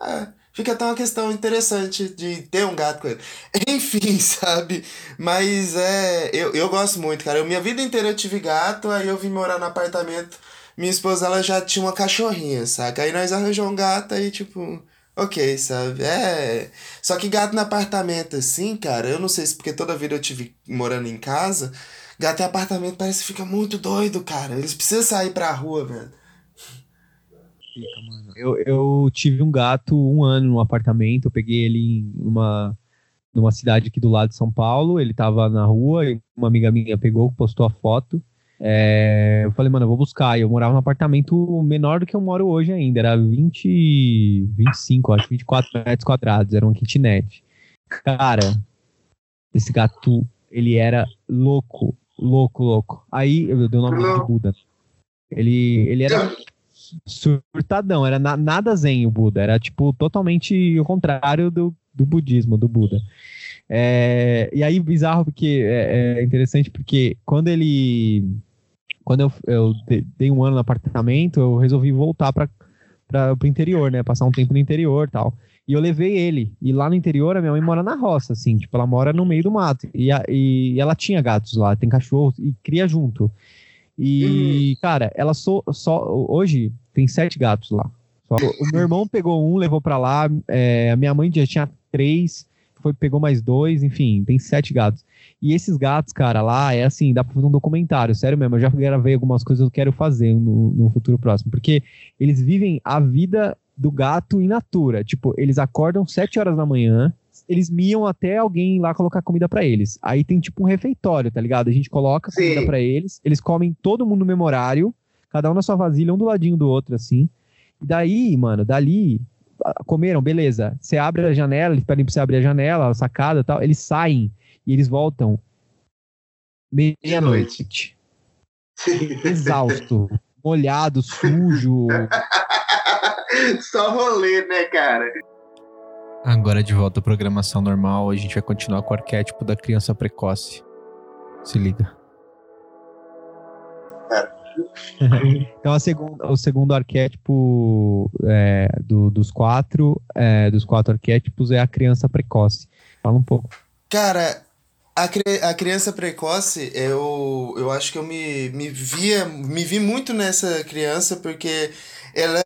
[SPEAKER 2] É, fica até uma questão interessante de ter um gato com ele. Enfim, sabe? Mas é. Eu, eu gosto muito, cara. Eu, minha vida inteira eu tive gato, aí eu vim morar no apartamento minha esposa ela já tinha uma cachorrinha, saca? Aí nós arranjamos um gato aí, tipo, ok, sabe? É. Só que gato no apartamento, assim, cara, eu não sei se porque toda vida eu tive morando em casa, gato em apartamento parece que fica muito doido, cara. Eles precisam sair pra rua, velho.
[SPEAKER 1] Fica, mano. Eu, eu tive um gato um ano no apartamento, eu peguei ele em uma, numa cidade aqui do lado de São Paulo, ele tava na rua, e uma amiga minha pegou, postou a foto. É, eu falei, mano, eu vou buscar. E eu morava num apartamento menor do que eu moro hoje ainda. Era 20, 25, acho, 24 metros quadrados. Era uma kitnet. Cara, esse gato, ele era louco, louco, louco. Aí eu dei o nome de Buda. Ele, ele era surtadão, era na, nada zen o Buda. Era, tipo, totalmente o contrário do, do budismo, do Buda. É, e aí, bizarro, porque é, é interessante, porque quando ele quando eu, eu dei um ano no apartamento, eu resolvi voltar para o interior, né? Passar um tempo no interior tal. E eu levei ele. E lá no interior, a minha mãe mora na roça, assim. Tipo, ela mora no meio do mato. E, a, e ela tinha gatos lá, tem cachorro e cria junto. E, uhum. cara, ela só, só. Hoje tem sete gatos lá. Só, o meu irmão pegou um, levou para lá. É, a minha mãe já tinha três, foi, pegou mais dois, enfim, tem sete gatos. E esses gatos, cara, lá é assim, dá pra fazer um documentário, sério mesmo. Eu já gravei algumas coisas que eu quero fazer no, no futuro próximo. Porque eles vivem a vida do gato in natura. Tipo, eles acordam sete horas da manhã, eles miam até alguém lá colocar comida para eles. Aí tem tipo um refeitório, tá ligado? A gente coloca Sim. comida para eles, eles comem todo mundo no mesmo horário, cada um na sua vasilha, um do ladinho do outro, assim. E daí, mano, dali, comeram, beleza. Você abre a janela, eles pedem pra você abrir a janela, a sacada e tal, eles saem e eles voltam meia-noite. Exausto, molhado, sujo.
[SPEAKER 3] Só rolê, né, cara?
[SPEAKER 1] Agora de volta à programação normal, a gente vai continuar com o arquétipo da criança precoce. Se liga. então, segunda, o segundo arquétipo é, do, dos quatro, é, dos quatro arquétipos é a criança precoce. Fala um pouco.
[SPEAKER 2] Cara, a, a criança precoce, eu, eu acho que eu me, me via, me vi muito nessa criança, porque ela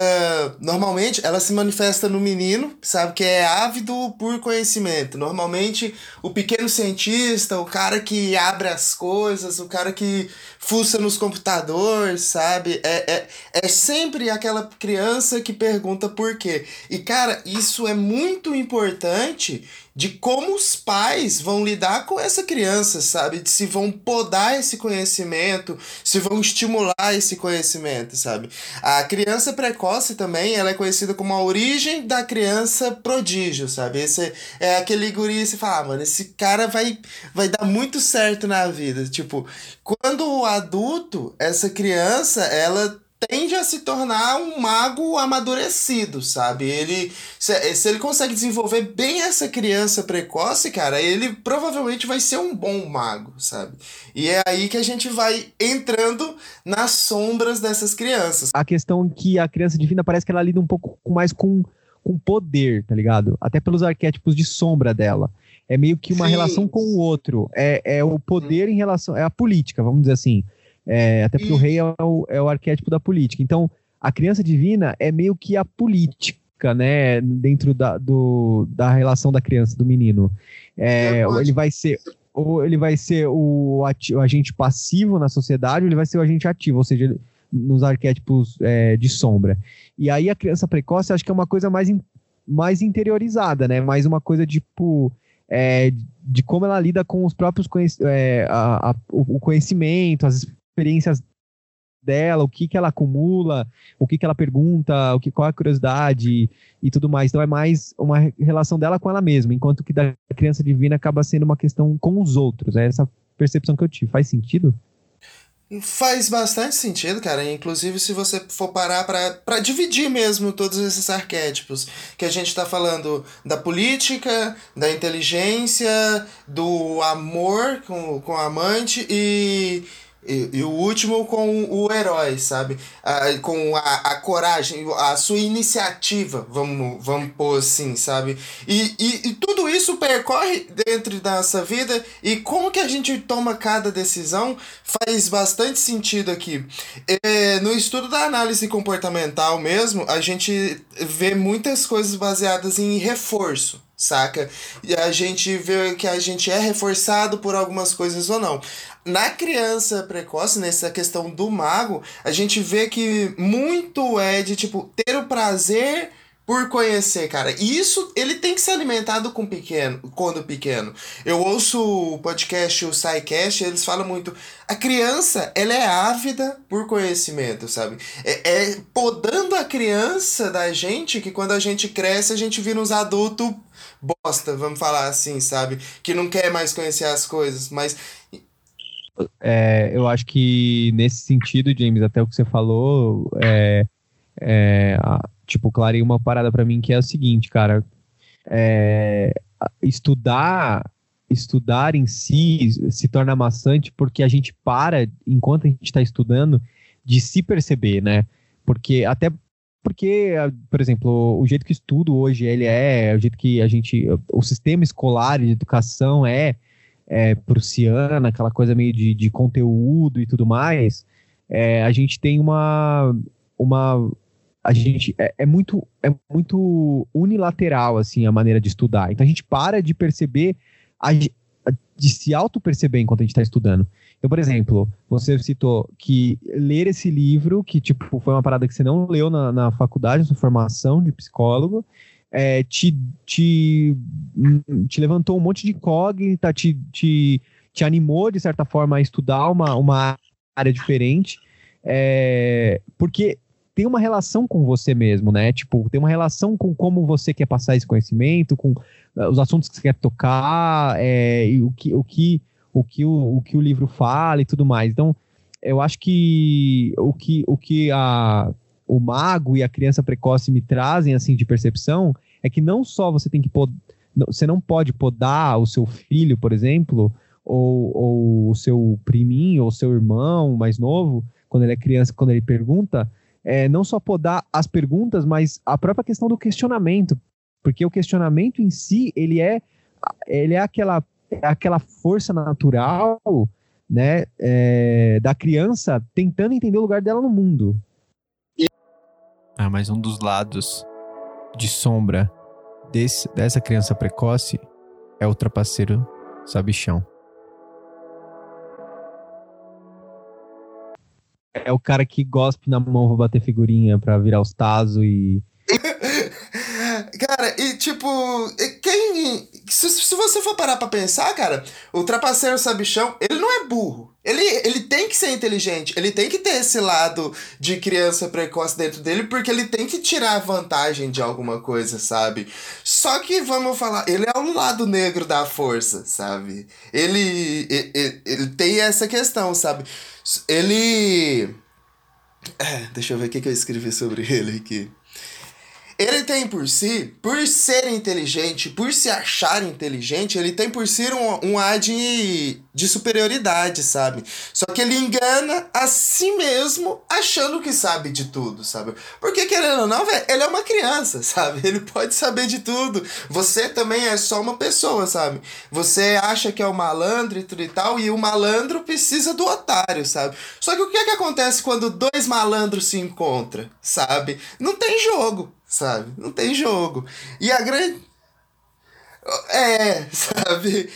[SPEAKER 2] normalmente ela se manifesta no menino, sabe, que é ávido por conhecimento. Normalmente o pequeno cientista, o cara que abre as coisas, o cara que fuça nos computadores, sabe? É, é, é sempre aquela criança que pergunta por quê. E cara, isso é muito importante de como os pais vão lidar com essa criança, sabe? De se vão podar esse conhecimento, se vão estimular esse conhecimento, sabe? A criança precoce também, ela é conhecida como a origem da criança prodígio, sabe? Esse é aquele guri que fala, ah, mano, esse cara vai, vai dar muito certo na vida. Tipo, quando o adulto, essa criança, ela tende a se tornar um mago amadurecido, sabe? Ele se, se, ele consegue desenvolver bem essa criança precoce, cara, ele provavelmente vai ser um bom mago, sabe? E é aí que a gente vai entrando nas sombras dessas crianças.
[SPEAKER 1] A questão que a criança divina parece que ela lida um pouco mais com com poder, tá ligado? Até pelos arquétipos de sombra dela. É meio que uma Sim. relação com o outro. É, é o poder em relação. É a política, vamos dizer assim. É, até porque o rei é o, é o arquétipo da política. Então, a criança divina é meio que a política, né? Dentro da, do, da relação da criança, do menino. É, ele vai ser ou ele vai ser o, o, agente passivo na sociedade, ou ele vai ser o agente ativo, ou seja, ele, nos arquétipos é, de sombra. E aí a criança precoce acho que é uma coisa mais, in, mais interiorizada, né? Mais uma coisa tipo é, de como ela lida com os próprios é, a, a, o conhecimento, as experiências dela, o que que ela acumula, o que que ela pergunta, o que qual é a curiosidade e tudo mais. Então é mais uma relação dela com ela mesma, enquanto que da criança divina acaba sendo uma questão com os outros. É essa percepção que eu tive. Faz sentido?
[SPEAKER 2] Faz bastante sentido, cara. Inclusive, se você for parar para dividir mesmo todos esses arquétipos, que a gente está falando da política, da inteligência, do amor com, com a amante e e, e, o último com o herói, sabe? Com a, a coragem, a sua iniciativa, vamos, vamos pôr assim, sabe? E, e, e tudo isso percorre dentro da nossa vida e como que a gente toma cada decisão faz bastante sentido aqui. É, no estudo da análise comportamental mesmo, a gente vê muitas coisas baseadas em reforço saca? E a gente vê que a gente é reforçado por algumas coisas ou não na criança precoce, nessa questão do mago, a gente vê que muito é de, tipo, ter o prazer por conhecer, cara. E isso ele tem que ser alimentado com pequeno, quando pequeno. Eu ouço o podcast, o SciCast, eles falam muito. A criança, ela é ávida por conhecimento, sabe? É, é podando a criança da gente que quando a gente cresce, a gente vira uns adultos bosta, vamos falar assim, sabe? Que não quer mais conhecer as coisas. Mas
[SPEAKER 1] é, eu acho que nesse sentido, James, até o que você falou, é, é, tipo, clarei uma parada para mim que é o seguinte, cara, é, estudar estudar em si se torna maçante porque a gente para, enquanto a gente está estudando, de se perceber, né? Porque até porque, por exemplo, o jeito que estudo hoje ele é, o jeito que a gente, o sistema escolar de educação é, é, prussiana, aquela coisa meio de, de conteúdo e tudo mais, é, a gente tem uma. uma a gente é, é, muito é muito unilateral assim a maneira de estudar. Então a gente para de perceber a, de se auto perceber enquanto a gente está estudando. Então, por exemplo, você citou que ler esse livro, que tipo foi uma parada que você não leu na, na faculdade, na sua formação de psicólogo, é, te, te, te levantou um monte de incógnita, te, te, te animou, de certa forma, a estudar uma, uma área diferente, é, porque tem uma relação com você mesmo, né? Tipo, tem uma relação com como você quer passar esse conhecimento, com uh, os assuntos que você quer tocar, é, e o que, o, que, o, que o, o que o livro fala e tudo mais. Então, eu acho que o que, o que a o mago e a criança precoce me trazem assim de percepção é que não só você tem que pod... você não pode podar o seu filho, por exemplo, ou, ou o seu priminho ou seu irmão mais novo, quando ele é criança, quando ele pergunta, é, não só podar as perguntas, mas a própria questão do questionamento, porque o questionamento em si ele é ele é aquela é aquela força natural, né, é, da criança tentando entender o lugar dela no mundo.
[SPEAKER 4] Ah, mas um dos lados de sombra desse, dessa criança precoce é o trapaceiro sabichão.
[SPEAKER 1] É o cara que gospe na mão pra bater figurinha pra virar os tazos e.
[SPEAKER 2] tipo, quem. Se, se você for parar pra pensar, cara, o trapaceiro sabichão, ele não é burro. Ele, ele tem que ser inteligente, ele tem que ter esse lado de criança precoce dentro dele, porque ele tem que tirar vantagem de alguma coisa, sabe? Só que, vamos falar, ele é o lado negro da força, sabe? Ele, ele, ele tem essa questão, sabe? Ele. É, deixa eu ver o que, que eu escrevi sobre ele aqui. Ele tem por si, por ser inteligente, por se achar inteligente, ele tem por si um, um ar de, de superioridade, sabe? Só que ele engana a si mesmo achando que sabe de tudo, sabe? Porque querendo ou não, velho, ele é uma criança, sabe? Ele pode saber de tudo. Você também é só uma pessoa, sabe? Você acha que é o malandro e tudo e tal, e o malandro precisa do otário, sabe? Só que o que é que acontece quando dois malandros se encontram, sabe? Não tem jogo sabe? Não tem jogo. E a grande. É, sabe?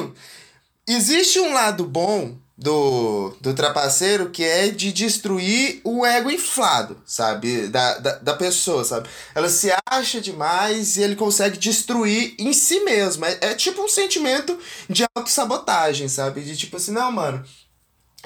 [SPEAKER 2] Existe um lado bom do, do trapaceiro que é de destruir o ego inflado, sabe? Da, da, da pessoa, sabe? Ela se acha demais e ele consegue destruir em si mesmo. É, é tipo um sentimento de autossabotagem, sabe? De tipo assim, não, mano,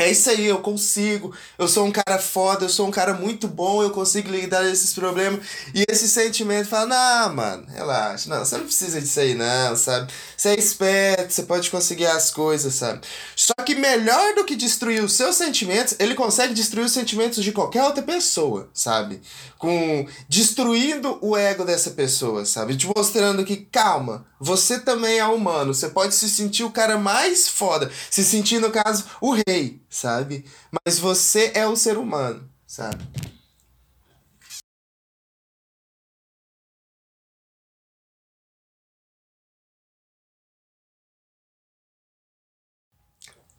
[SPEAKER 2] é isso aí, eu consigo. Eu sou um cara foda, eu sou um cara muito bom, eu consigo lidar com esses problemas. E esse sentimento fala: não, mano, relaxa. Não, você não precisa disso aí, não, sabe? Você é esperto, você pode conseguir as coisas, sabe? Só que melhor do que destruir os seus sentimentos, ele consegue destruir os sentimentos de qualquer outra pessoa, sabe? Com destruindo o ego dessa pessoa, sabe? Te mostrando que, calma, você também é humano. Você pode se sentir o cara mais foda, se sentir, no caso, o rei sabe? Mas você é o ser humano, sabe?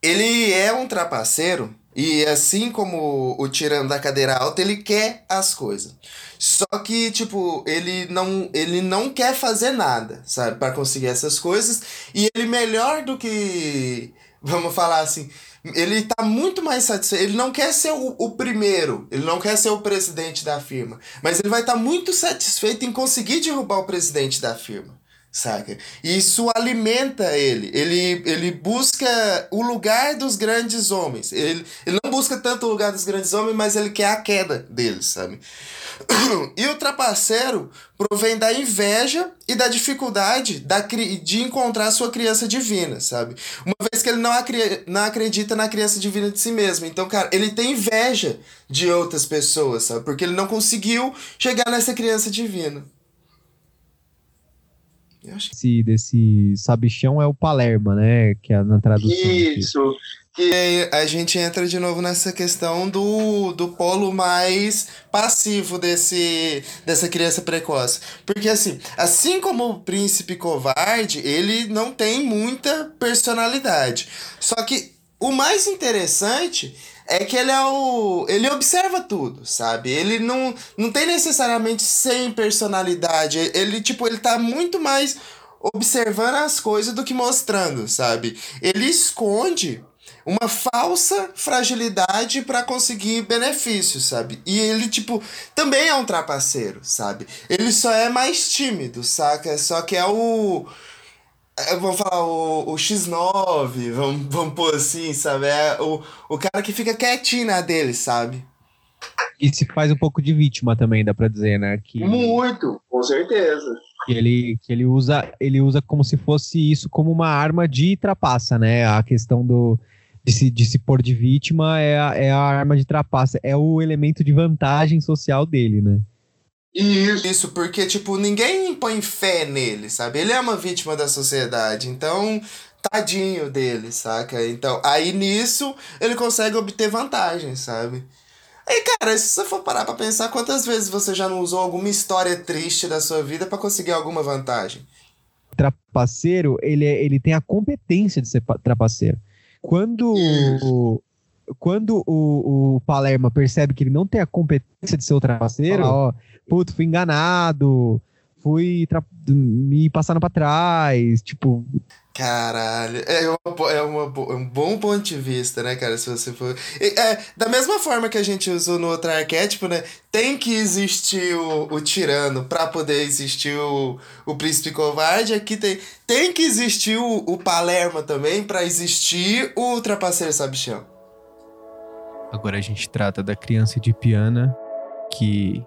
[SPEAKER 2] Ele é um trapaceiro e assim como o tirando da cadeira alta, ele quer as coisas. Só que, tipo, ele não, ele não quer fazer nada, sabe, para conseguir essas coisas. E ele melhor do que, vamos falar assim, ele tá muito mais satisfeito. Ele não quer ser o, o primeiro, ele não quer ser o presidente da firma, mas ele vai estar tá muito satisfeito em conseguir derrubar o presidente da firma, saca? Isso alimenta ele. Ele, ele busca o lugar dos grandes homens. Ele, ele não busca tanto o lugar dos grandes homens, mas ele quer a queda deles, sabe? E o trapaceiro provém da inveja e da dificuldade da, de encontrar sua criança divina, sabe? Uma vez que ele não, não acredita na criança divina de si mesmo. Então, cara, ele tem inveja de outras pessoas, sabe? Porque ele não conseguiu chegar nessa criança divina.
[SPEAKER 1] Esse, desse sabichão é o Palerma, né? Que é na tradução.
[SPEAKER 3] Isso. Aqui.
[SPEAKER 2] Que a gente entra de novo nessa questão do, do polo mais passivo desse, dessa criança precoce. Porque assim, assim como o príncipe covarde, ele não tem muita personalidade. Só que o mais interessante é que ele é o. Ele observa tudo, sabe? Ele não, não tem necessariamente sem personalidade. Ele, tipo, ele tá muito mais observando as coisas do que mostrando, sabe? Ele esconde uma falsa fragilidade para conseguir benefícios, sabe? E ele, tipo, também é um trapaceiro, sabe? Ele só é mais tímido, saca? Só que é o. É, vamos falar, o, o X9, vamos, vamos pôr assim, sabe? É o, o cara que fica quietinho na dele, sabe?
[SPEAKER 1] E se faz um pouco de vítima também, dá pra dizer, né? Que,
[SPEAKER 3] Muito, com certeza.
[SPEAKER 1] Que ele, que ele usa ele usa como se fosse isso como uma arma de trapaça, né? A questão do, de se, de se pôr de vítima é a, é a arma de trapaça, é o elemento de vantagem social dele, né?
[SPEAKER 2] Isso. Isso, porque, tipo, ninguém põe fé nele, sabe? Ele é uma vítima da sociedade, então, tadinho dele, saca? Então, aí nisso, ele consegue obter vantagem, sabe? Aí, cara, se você for parar pra pensar, quantas vezes você já não usou alguma história triste da sua vida para conseguir alguma vantagem?
[SPEAKER 1] Trapaceiro, ele, é, ele tem a competência de ser trapaceiro. Quando, quando o, o Palermo percebe que ele não tem a competência de ser o trapaceiro, ó, puto, fui enganado, fui me passando para trás, tipo.
[SPEAKER 2] Caralho, é, uma, é, uma, é um bom ponto de vista, né, cara? Se você for. É, da mesma forma que a gente usou no outro arquétipo, né? Tem que existir o, o tirano para poder existir o, o príncipe covarde. Aqui tem, tem que existir o, o Palermo também para existir o trapaceiro sabichão.
[SPEAKER 4] Agora a gente trata da criança de piana, que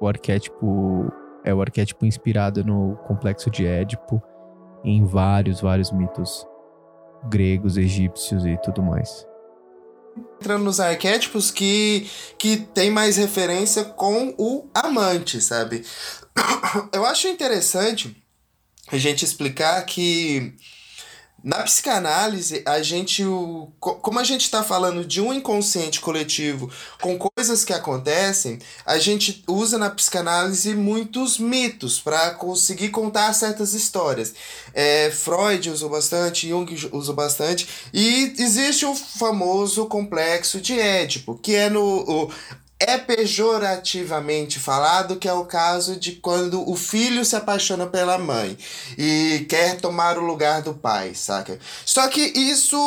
[SPEAKER 4] o arquétipo é o arquétipo inspirado no complexo de Édipo em vários, vários mitos gregos, egípcios e tudo mais.
[SPEAKER 2] Entrando nos arquétipos que, que tem mais referência com o amante, sabe? Eu acho interessante a gente explicar que na psicanálise, a gente, o, como a gente está falando de um inconsciente coletivo com coisas que acontecem, a gente usa na psicanálise muitos mitos para conseguir contar certas histórias. É, Freud usou bastante, Jung usou bastante, e existe o famoso complexo de Édipo, que é no. O, é pejorativamente falado, que é o caso de quando o filho se apaixona pela mãe e quer tomar o lugar do pai, saca? Só que isso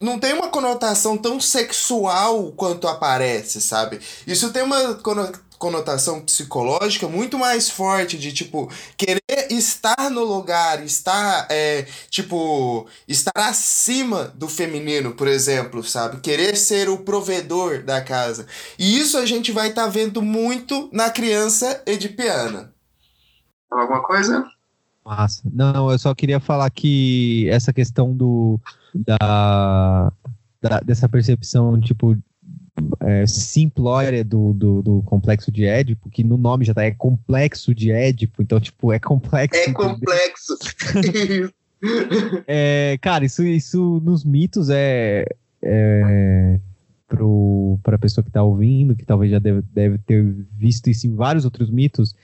[SPEAKER 2] não tem uma conotação tão sexual quanto aparece, sabe? Isso tem uma conotação psicológica muito mais forte de tipo querer estar no lugar, estar é, tipo estar acima do feminino, por exemplo, sabe? Querer ser o provedor da casa. E isso a gente vai estar tá vendo muito na criança edipiana.
[SPEAKER 3] Alguma coisa?
[SPEAKER 1] Massa. Não, eu só queria falar que essa questão do da, da dessa percepção tipo é, simplória do, do, do, complexo de Édipo, que no nome já tá, é complexo de Édipo, então, tipo, é complexo.
[SPEAKER 3] É complexo.
[SPEAKER 1] é, cara, isso, isso nos mitos é, é pro, pra pessoa que tá ouvindo, que talvez já deve, deve ter visto isso em vários outros mitos,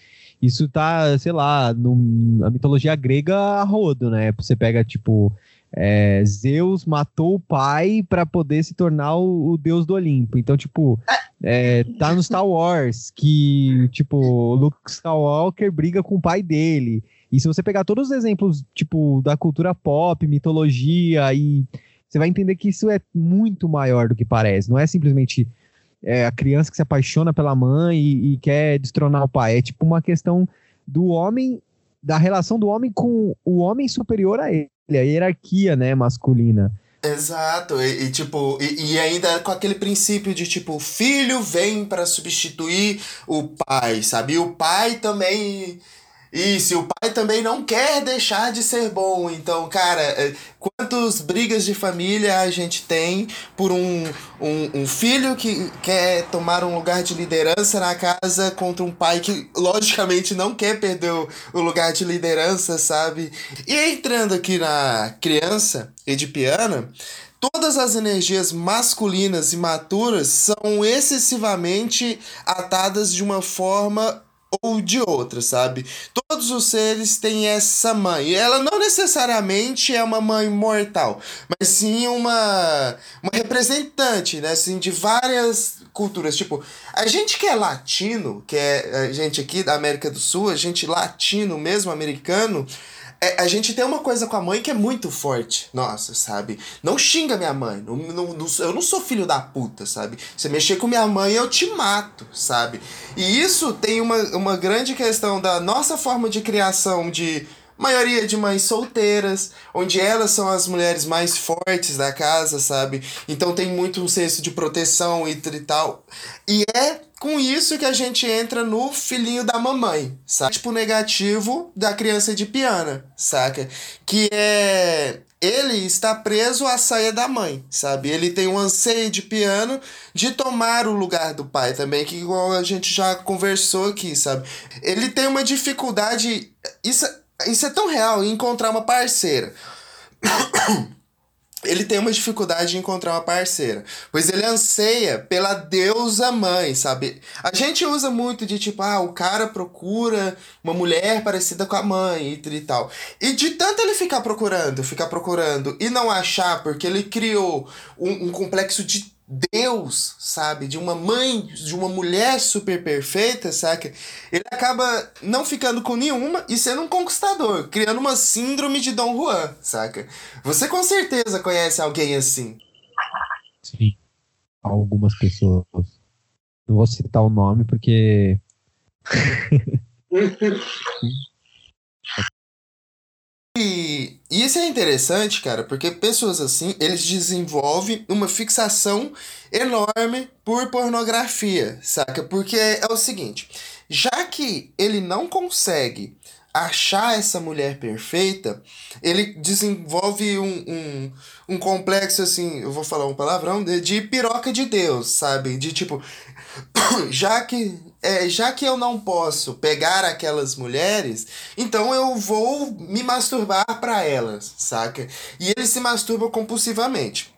[SPEAKER 1] isso tá, sei lá, no, a mitologia grega a rodo, né? Você pega, tipo, é, Zeus matou o pai para poder se tornar o, o, deus do Olimpo. Então, tipo, é, tá no Star Wars que, tipo, Luke Skywalker briga com o pai dele. E se você pegar todos os exemplos, tipo, da cultura pop, mitologia, e você vai entender que isso é muito maior do que parece. Não é simplesmente é, a criança que se apaixona pela mãe e, e quer destronar o pai. É tipo uma questão do homem, da relação do homem com o homem superior a ele a hierarquia, né, masculina.
[SPEAKER 2] Exato, e, e tipo, e, e, ainda com aquele princípio de tipo, o filho vem para substituir o pai, sabe? E o pai também isso, e o pai também não quer deixar de ser bom. Então, cara, é, quantas brigas de família a gente tem por um, um, um, filho que quer tomar um lugar de liderança na casa contra um pai que, logicamente, não quer perder o, o lugar de liderança, sabe? E entrando aqui na criança edipiana, todas as energias masculinas e maturas são excessivamente atadas de uma forma ou de outra, sabe? Todos os seres têm essa mãe. Ela não necessariamente é uma mãe mortal, mas sim uma, uma representante, né? Assim, de várias culturas. Tipo, a gente que é latino, que é a gente aqui da América do Sul, a gente latino mesmo, americano, é, a gente tem uma coisa com a mãe que é muito forte. Nossa, sabe? Não xinga minha mãe. Não, não, não, eu não sou filho da puta, sabe? Você mexer com minha mãe, eu te mato, sabe? E isso tem uma, uma grande questão da nossa forma de criação de maioria de mães solteiras, onde elas são as mulheres mais fortes da casa, sabe? Então tem muito um senso de proteção e tal. E é com isso que a gente entra no filhinho da mamãe, sabe? Tipo negativo da criança de piana, saca? Que é ele está preso à saia da mãe, sabe? Ele tem um anseio de piano de tomar o lugar do pai também, que igual a gente já conversou aqui, sabe? Ele tem uma dificuldade. Isso, isso é tão real encontrar uma parceira. ele tem uma dificuldade de encontrar uma parceira, pois ele anseia pela deusa mãe, sabe? A gente usa muito de tipo, ah, o cara procura uma mulher parecida com a mãe e tal. E de tanto ele ficar procurando, ficar procurando e não achar, porque ele criou um, um complexo de Deus, sabe? De uma mãe, de uma mulher super perfeita, saca? Ele acaba não ficando com nenhuma e sendo um conquistador, criando uma síndrome de Dom Juan, saca? Você com certeza conhece alguém assim.
[SPEAKER 1] Sim. Algumas pessoas. Não vou citar o nome porque.
[SPEAKER 2] E isso é interessante, cara, porque pessoas assim, eles desenvolvem uma fixação enorme por pornografia, saca? Porque é o seguinte, já que ele não consegue achar essa mulher perfeita, ele desenvolve um, um, um complexo, assim, eu vou falar um palavrão, de, de piroca de Deus, sabe? De tipo, já que é, já que eu não posso pegar aquelas mulheres, então eu vou me masturbar para elas, saca? E ele se masturba compulsivamente.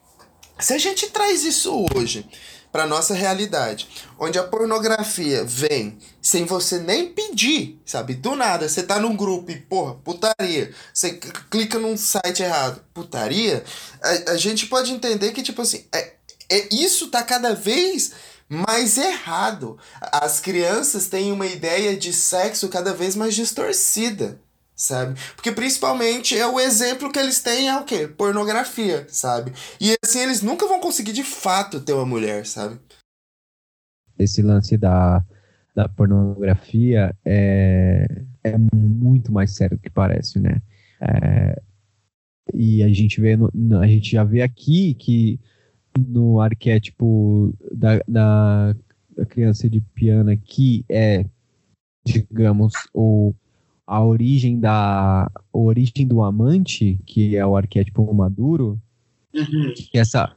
[SPEAKER 2] Se a gente traz isso hoje para nossa realidade, onde a pornografia vem sem você nem pedir, sabe? Do nada, você tá num grupo e, porra, putaria. Você clica num site errado, putaria. A, a gente pode entender que, tipo assim, é, é, isso tá cada vez mais errado. As crianças têm uma ideia de sexo cada vez mais distorcida, sabe? Porque principalmente é o exemplo que eles têm é o quê? Pornografia, sabe? E assim eles nunca vão conseguir de fato ter uma mulher, sabe?
[SPEAKER 1] Esse lance da da pornografia é, é muito mais sério do que parece, né? É, e a gente vê no, a gente já vê aqui que no arquétipo da, da, da criança de piano que é digamos o a origem da a origem do amante que é o arquétipo maduro uhum. que essa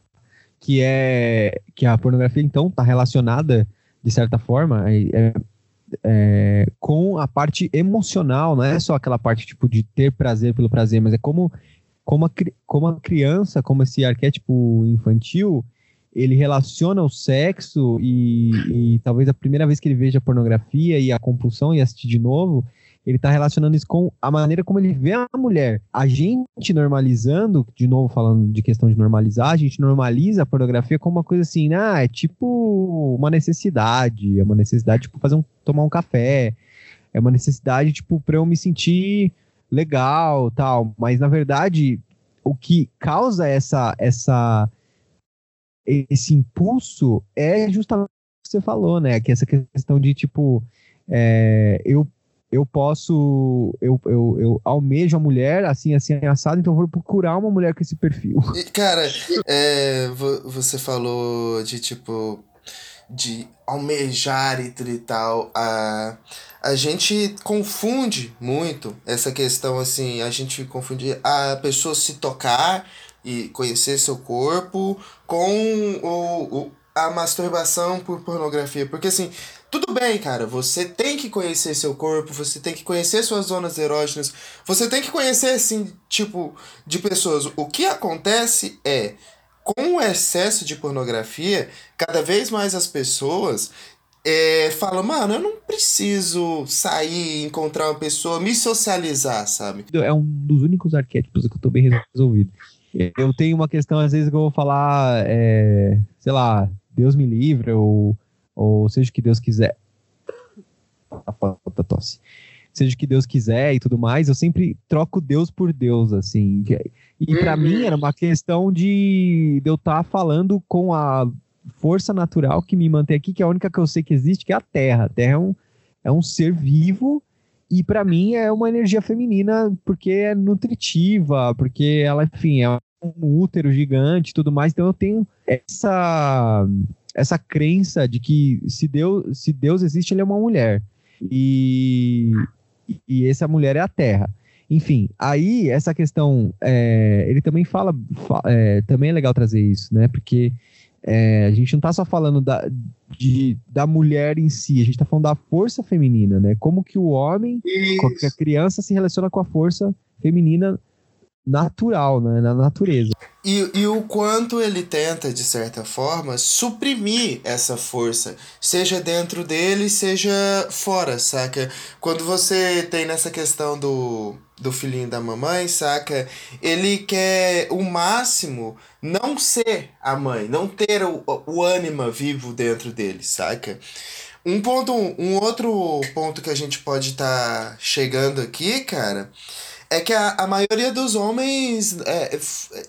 [SPEAKER 1] que é que a pornografia então está relacionada de certa forma é, é, é, com a parte emocional não é só aquela parte tipo de ter prazer pelo prazer mas é como como a, como a criança como esse arquétipo infantil ele relaciona o sexo e, e talvez a primeira vez que ele veja pornografia e a compulsão e assistir de novo ele está relacionando isso com a maneira como ele vê a mulher. A gente normalizando, de novo falando de questão de normalizar, a gente normaliza a pornografia como uma coisa assim, ah, é tipo uma necessidade, é uma necessidade tipo fazer um tomar um café, é uma necessidade tipo para eu me sentir legal, tal, mas na verdade o que causa essa essa esse impulso é justamente o que você falou, né? Que essa questão de tipo é, eu eu posso, eu, eu, eu almejo a mulher assim, assim, assado, então vou procurar uma mulher com esse perfil.
[SPEAKER 2] E, cara, é, você falou de tipo, de almejar e tal, a, a gente confunde muito essa questão assim, a gente confunde a pessoa se tocar e conhecer seu corpo com o, o a masturbação por pornografia, porque assim, tudo bem, cara, você tem que conhecer seu corpo, você tem que conhecer suas zonas erógenas, você tem que conhecer, assim, tipo, de pessoas. O que acontece é, com o excesso de pornografia, cada vez mais as pessoas é, falam, mano, eu não preciso sair, encontrar uma pessoa, me socializar, sabe?
[SPEAKER 1] É um dos únicos arquétipos que eu tô bem resolvido. Eu tenho uma questão, às vezes, que eu vou falar, é, sei lá, Deus me livre, ou ou seja o que Deus quiser. A falta tosse. Seja o que Deus quiser e tudo mais, eu sempre troco Deus por Deus, assim. E para uhum. mim era uma questão de, de eu estar tá falando com a força natural que me mantém aqui, que é a única que eu sei que existe, que é a Terra. A Terra é um, é um ser vivo e para mim é uma energia feminina porque é nutritiva, porque ela, enfim, é um útero gigante e tudo mais. Então eu tenho essa essa crença de que se Deus, se Deus existe, ele é uma mulher. E, e essa mulher é a Terra. Enfim, aí essa questão, é, ele também fala, é, também é legal trazer isso, né? Porque é, a gente não está só falando da, de, da mulher em si, a gente está falando da força feminina, né? Como que o homem, como que a criança se relaciona com a força feminina natural, né, na natureza.
[SPEAKER 2] E, e o quanto ele tenta, de certa forma, suprimir essa força, seja dentro dele, seja fora, saca? Quando você tem nessa questão do, do filhinho da mamãe, saca? Ele quer o máximo não ser a mãe, não ter o, o ânima vivo dentro dele, saca? Um ponto, um outro ponto que a gente pode estar tá chegando aqui, cara, é que a, a maioria dos homens, é,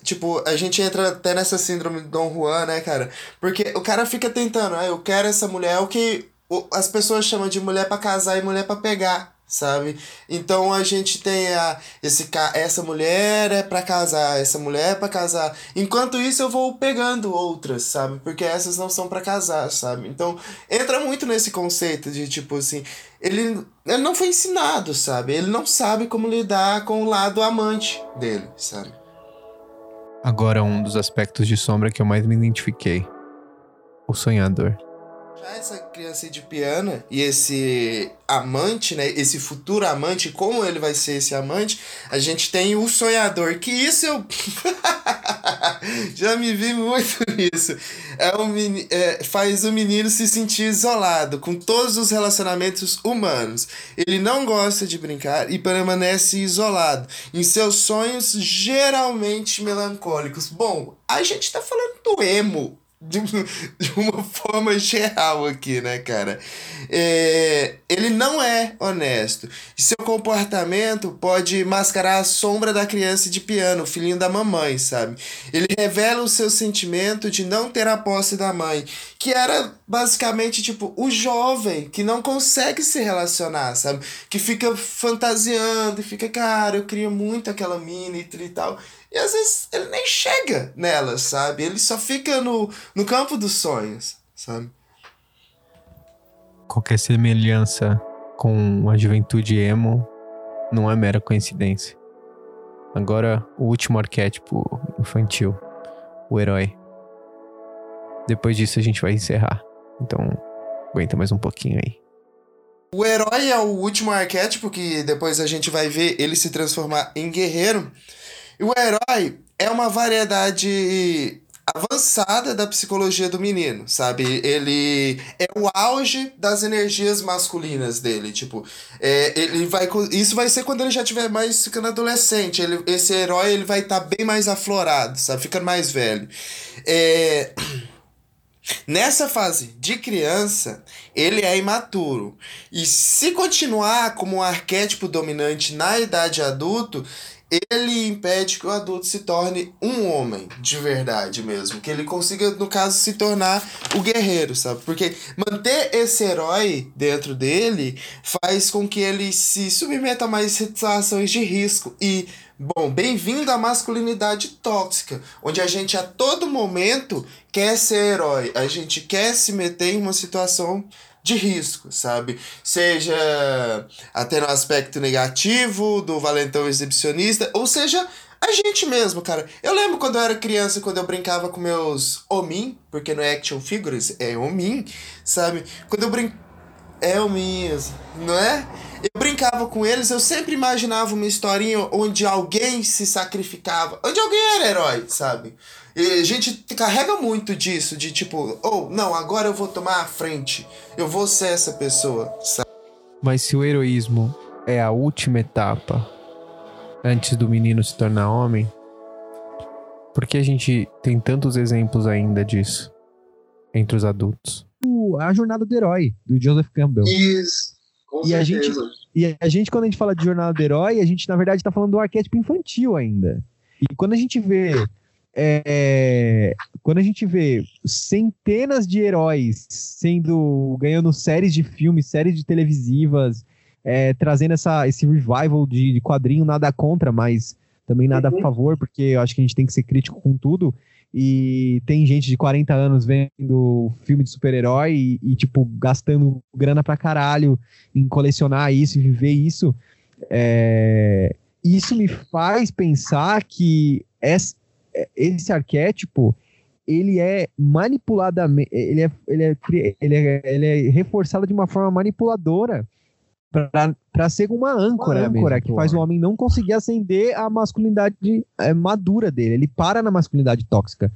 [SPEAKER 2] tipo, a gente entra até nessa síndrome de Dom Juan, né, cara? Porque o cara fica tentando, ah, eu quero essa mulher, o que as pessoas chamam de mulher para casar e mulher para pegar sabe? Então a gente tem a esse essa mulher é para casar, essa mulher é para casar. Enquanto isso eu vou pegando outras, sabe? Porque essas não são para casar, sabe? Então entra muito nesse conceito de tipo assim, ele, ele não foi ensinado, sabe? Ele não sabe como lidar com o lado amante dele, sabe?
[SPEAKER 4] Agora um dos aspectos de sombra que eu mais me identifiquei. O sonhador.
[SPEAKER 2] Já essa criança de piano e esse amante, né? Esse futuro amante, como ele vai ser esse amante, a gente tem o sonhador, que isso eu já me vi muito nisso. É um, é, faz o menino se sentir isolado com todos os relacionamentos humanos. Ele não gosta de brincar e permanece isolado em seus sonhos geralmente melancólicos. Bom, a gente tá falando do emo, de, de uma forma geral aqui, né, cara? É, ele não é honesto. Seu comportamento pode mascarar a sombra da criança de piano, filhinho da mamãe, sabe? Ele revela o seu sentimento de não ter a posse da mãe, que era basicamente, tipo, o jovem que não consegue se relacionar, sabe? Que fica fantasiando e fica, cara, eu queria muito aquela mina e tal. E às vezes ele nem chega nela, sabe? Ele só fica no, no campo dos sonhos, sabe?
[SPEAKER 4] Qualquer semelhança com a juventude emo não é mera coincidência. Agora, o último arquétipo infantil, o herói. Depois disso a gente vai encerrar. Então, aguenta mais um pouquinho aí.
[SPEAKER 2] O herói é o último arquétipo que depois a gente vai ver ele se transformar em guerreiro. O herói é uma variedade avançada da psicologia do menino, sabe? Ele é o auge das energias masculinas dele, tipo, é, ele vai isso vai ser quando ele já tiver mais ficando adolescente, ele, esse herói ele vai estar tá bem mais aflorado, sabe? Ficando mais velho. É Nessa fase de criança, ele é imaturo. E se continuar como um arquétipo dominante na idade adulto, ele impede que o adulto se torne um homem de verdade mesmo. Que ele consiga, no caso, se tornar o guerreiro, sabe? Porque manter esse herói dentro dele faz com que ele se submeta a mais situações de risco. E Bom, bem-vindo à masculinidade tóxica, onde a gente a todo momento quer ser herói, a gente quer se meter em uma situação de risco, sabe? Seja até no aspecto negativo do valentão exibicionista, ou seja, a gente mesmo, cara. Eu lembro quando eu era criança, quando eu brincava com meus Omin, porque no Action Figures é Omin, sabe? Quando eu brincava. É Omin, não é? Eu brincava com eles, eu sempre imaginava uma historinha onde alguém se sacrificava, onde alguém era herói, sabe? E a gente carrega muito disso, de tipo, ou oh, não, agora eu vou tomar a frente, eu vou ser essa pessoa, sabe?
[SPEAKER 4] Mas se o heroísmo é a última etapa antes do menino se tornar homem, por que a gente tem tantos exemplos ainda disso entre os adultos?
[SPEAKER 1] A jornada do herói, do Joseph Campbell.
[SPEAKER 3] Isso. Com e
[SPEAKER 1] a gente e a gente quando a gente fala de jornada do herói, a gente na verdade está falando do arquétipo infantil ainda. E quando a gente vê é, quando a gente vê centenas de heróis sendo ganhando séries de filmes, séries de televisivas, é, trazendo essa, esse revival de, de, quadrinho, nada contra, mas também nada uhum. a favor, porque eu acho que a gente tem que ser crítico com tudo. E tem gente de 40 anos vendo filme de super-herói e, e, tipo, gastando grana pra caralho em colecionar isso e viver isso. É... Isso me faz pensar que esse, esse arquétipo ele é manipuladamente ele é, ele é, ele é, ele é reforçado de uma forma manipuladora para ser uma âncora, uma âncora que faz o homem não conseguir acender a masculinidade é, madura dele. Ele para na masculinidade tóxica.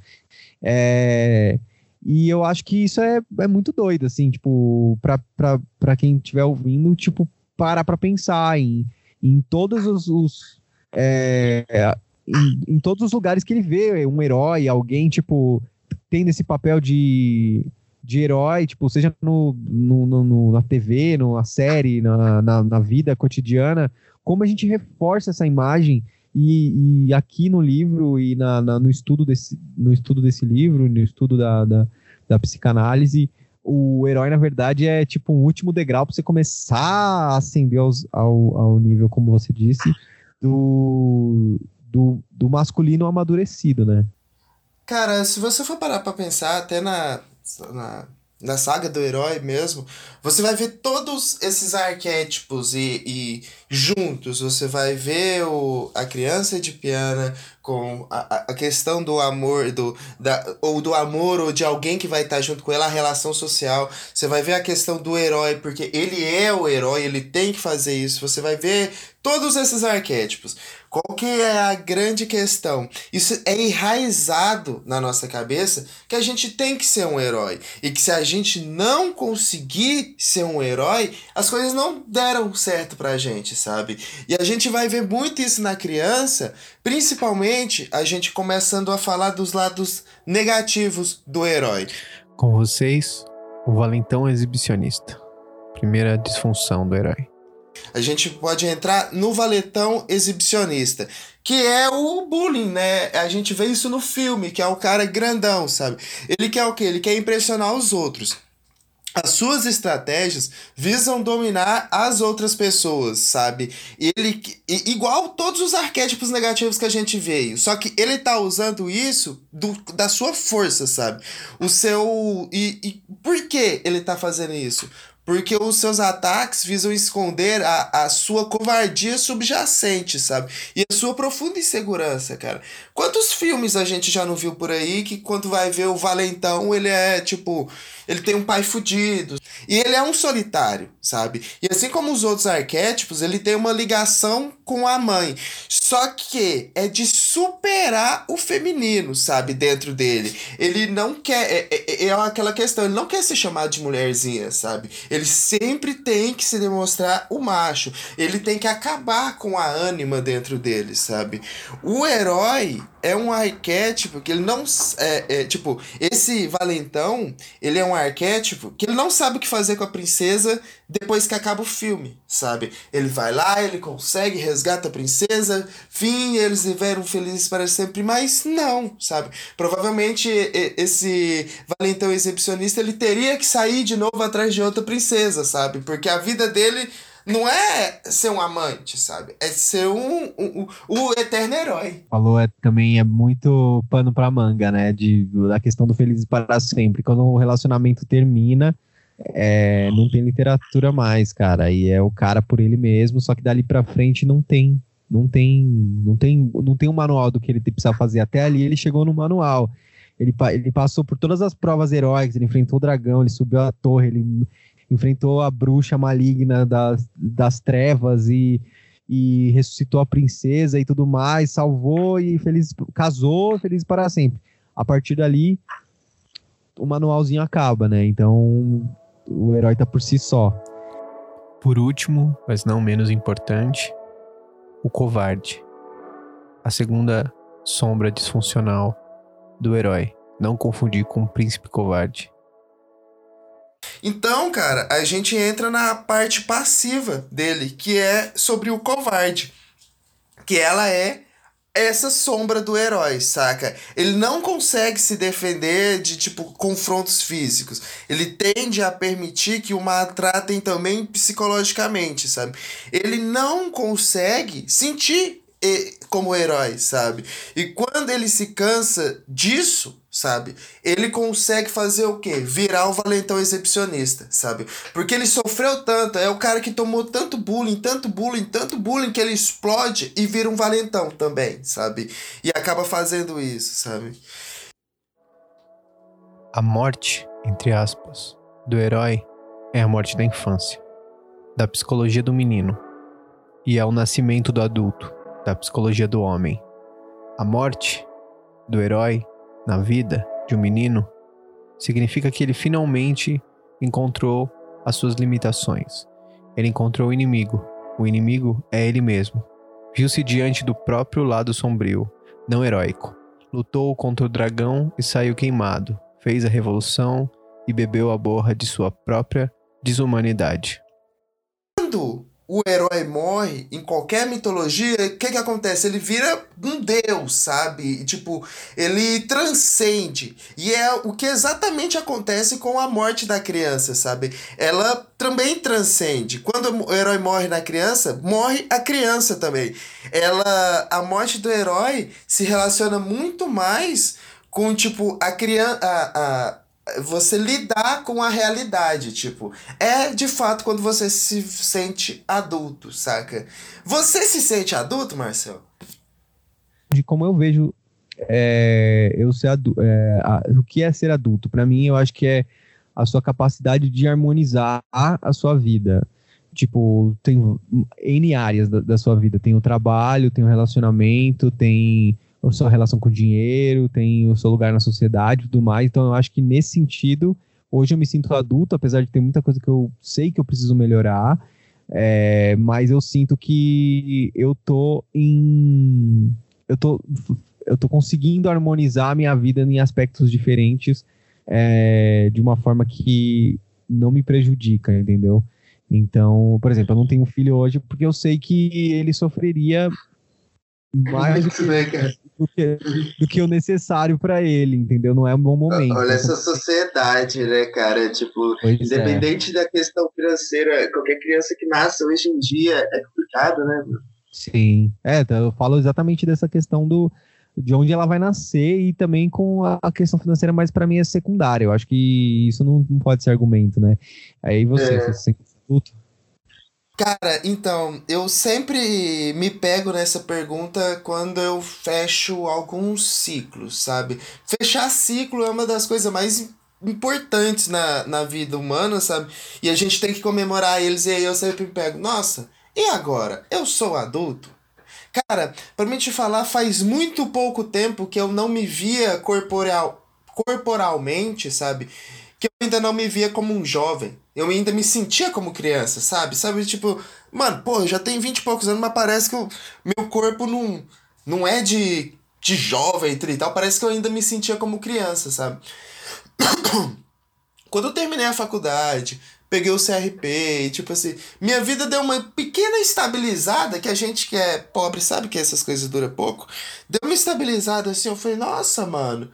[SPEAKER 1] É, e eu acho que isso é, é muito doido, assim, tipo, para quem estiver ouvindo, tipo, parar para pensar em, em todos os. os é, em, em todos os lugares que ele vê um herói, alguém, tipo, tendo esse papel de de herói, tipo, seja no, no, no, na TV, na série, na, na, na, vida cotidiana, como a gente reforça essa imagem e, e aqui no livro e na, na, no, estudo desse, no estudo desse livro, no estudo da, da, da psicanálise, o herói, na verdade, é tipo um último degrau para você começar a ascender aos, ao, ao nível, como você disse, do, do, do masculino amadurecido, né?
[SPEAKER 2] Cara, se você for parar pra pensar, até na, na, na saga do herói mesmo, você vai ver todos esses arquétipos e, e juntos. Você vai ver o, a criança de piana com a, a questão do amor, do, da, ou do amor, ou de alguém que vai estar junto com ela, a relação social. Você vai ver a questão do herói, porque ele é o herói, ele tem que fazer isso. Você vai ver todos esses arquétipos. Qual que é a grande questão? Isso é enraizado na nossa cabeça que a gente tem que ser um herói. E que se a gente não conseguir ser um herói, as coisas não deram certo pra gente, sabe? E a gente vai ver muito isso na criança, principalmente a gente começando a falar dos lados negativos do herói.
[SPEAKER 4] Com vocês, o valentão exibicionista. Primeira disfunção do herói
[SPEAKER 2] a gente pode entrar no valetão exibicionista, que é o bullying, né? A gente vê isso no filme, que é o cara grandão, sabe? Ele quer o quê? Ele quer impressionar os outros. As suas estratégias visam dominar as outras pessoas, sabe? Ele igual todos os arquétipos negativos que a gente veio, só que ele tá usando isso do, da sua força, sabe? O seu e, e por que ele tá fazendo isso? Porque os seus ataques visam esconder a, a sua covardia subjacente, sabe? E a sua profunda insegurança, cara. Quantos filmes a gente já não viu por aí que quando vai ver o Valentão, ele é tipo ele tem um pai fudido. E ele é um solitário, sabe? E assim como os outros arquétipos, ele tem uma ligação com a mãe. Só que é de superar o feminino, sabe? Dentro dele. Ele não quer. É, é, é aquela questão, ele não quer ser chamado de mulherzinha, sabe? Ele sempre tem que se demonstrar o macho. Ele tem que acabar com a ânima dentro dele, sabe? O herói é um arquétipo que ele não. É, é, tipo, esse valentão, ele é um arquétipo que ele não sabe o que fazer com a princesa depois que acaba o filme, sabe? Ele vai lá, ele consegue, resgata a princesa, fim, eles viveram felizes para sempre, mas não, sabe? Provavelmente esse valentão exibicionista ele teria que sair de novo atrás de outra princesa, sabe? Porque a vida dele não é ser um amante, sabe? É ser um, um, um o eterno herói.
[SPEAKER 1] Falou é, também é muito pano pra manga, né? De, da questão do felizes para sempre. Quando o relacionamento termina, é, não tem literatura mais, cara. E é o cara por ele mesmo, só que dali pra frente não tem. Não tem, não tem, não tem um manual do que ele precisa fazer. Até ali ele chegou no manual. Ele, ele passou por todas as provas heróicas, ele enfrentou o dragão, ele subiu a torre, ele enfrentou a bruxa maligna das, das trevas e, e ressuscitou a princesa e tudo mais, salvou e feliz, casou, feliz para sempre. A partir dali, o manualzinho acaba, né? Então, o herói tá por si só.
[SPEAKER 4] Por último, mas não menos importante, o covarde. A segunda sombra disfuncional do herói. Não confundir com o príncipe covarde.
[SPEAKER 2] Então, cara, a gente entra na parte passiva dele, que é sobre o covarde. Que ela é essa sombra do herói, saca? Ele não consegue se defender de, tipo, confrontos físicos. Ele tende a permitir que o maltratem também psicologicamente, sabe? Ele não consegue sentir como herói, sabe? E quando ele se cansa disso, sabe? Ele consegue fazer o quê? Virar o valentão exibicionista, sabe? Porque ele sofreu tanto, é o cara que tomou tanto bullying, tanto bullying, tanto bullying que ele explode e vira um valentão também, sabe? E acaba fazendo isso, sabe?
[SPEAKER 4] A morte, entre aspas, do herói é a morte da infância, da psicologia do menino, e é o nascimento do adulto da psicologia do homem. A morte do herói na vida de um menino significa que ele finalmente encontrou as suas limitações. Ele encontrou o inimigo. O inimigo é ele mesmo. Viu-se diante do próprio lado sombrio, não heróico. Lutou contra o dragão e saiu queimado. Fez a revolução e bebeu a borra de sua própria desumanidade.
[SPEAKER 2] O herói morre em qualquer mitologia, o que que acontece? Ele vira um deus, sabe? E, tipo, ele transcende. E é o que exatamente acontece com a morte da criança, sabe? Ela também transcende. Quando o herói morre na criança, morre a criança também. Ela a morte do herói se relaciona muito mais com tipo a criança a, você lidar com a realidade, tipo, é de fato quando você se sente adulto, saca? Você se sente adulto, Marcel?
[SPEAKER 1] De como eu vejo é, eu ser adulto, é, a, o que é ser adulto? Para mim, eu acho que é a sua capacidade de harmonizar a sua vida. Tipo, tem N áreas da, da sua vida. Tem o trabalho, tem o relacionamento, tem a sua relação com o dinheiro, tem o seu lugar na sociedade e tudo mais. Então eu acho que nesse sentido, hoje eu me sinto adulto, apesar de ter muita coisa que eu sei que eu preciso melhorar. É, mas eu sinto que eu tô em. Eu tô, eu tô conseguindo harmonizar a minha vida em aspectos diferentes é, de uma forma que não me prejudica, entendeu? Então, por exemplo, eu não tenho filho hoje porque eu sei que ele sofreria mais do que,
[SPEAKER 3] cara?
[SPEAKER 1] do que, do que o necessário para ele, entendeu? Não é um bom momento.
[SPEAKER 3] Olha essa sociedade, né, cara? Tipo,
[SPEAKER 1] Pois é.
[SPEAKER 3] independente da questão financeira, qualquer criança que nasce hoje em dia é complicado, né?
[SPEAKER 1] Sim. É, tá, eu falo exatamente dessa questão do de onde ela vai nascer e também com a, a questão financeira, mas para mim é secundária. Eu acho que isso não, não pode ser argumento, né? Aí você,
[SPEAKER 3] É.
[SPEAKER 1] você se sente adulto.
[SPEAKER 2] Cara, então, eu sempre me pego nessa pergunta quando eu fecho alguns ciclos, sabe? Fechar ciclo é uma das coisas mais importantes na, na vida humana, sabe? E a gente tem que comemorar eles, e aí eu sempre me pego, nossa, e agora? Eu sou adulto? Cara, pra mim te falar, faz muito pouco tempo que eu não me via corporeal, corporalmente, sabe? Que eu ainda não me via como um jovem. Eu ainda me sentia como criança, sabe? Sabe, tipo, mano, pô, eu já tenho 20 e poucos anos, mas parece que o meu corpo não, não é de, de jovem e tal. Parece que eu ainda me sentia como criança, sabe? Quando eu terminei a faculdade, peguei o CRP e, tipo assim, minha vida deu uma pequena estabilizada, que a gente que é pobre sabe que essas coisas duram pouco. Deu uma estabilizada assim, eu falei, nossa, mano,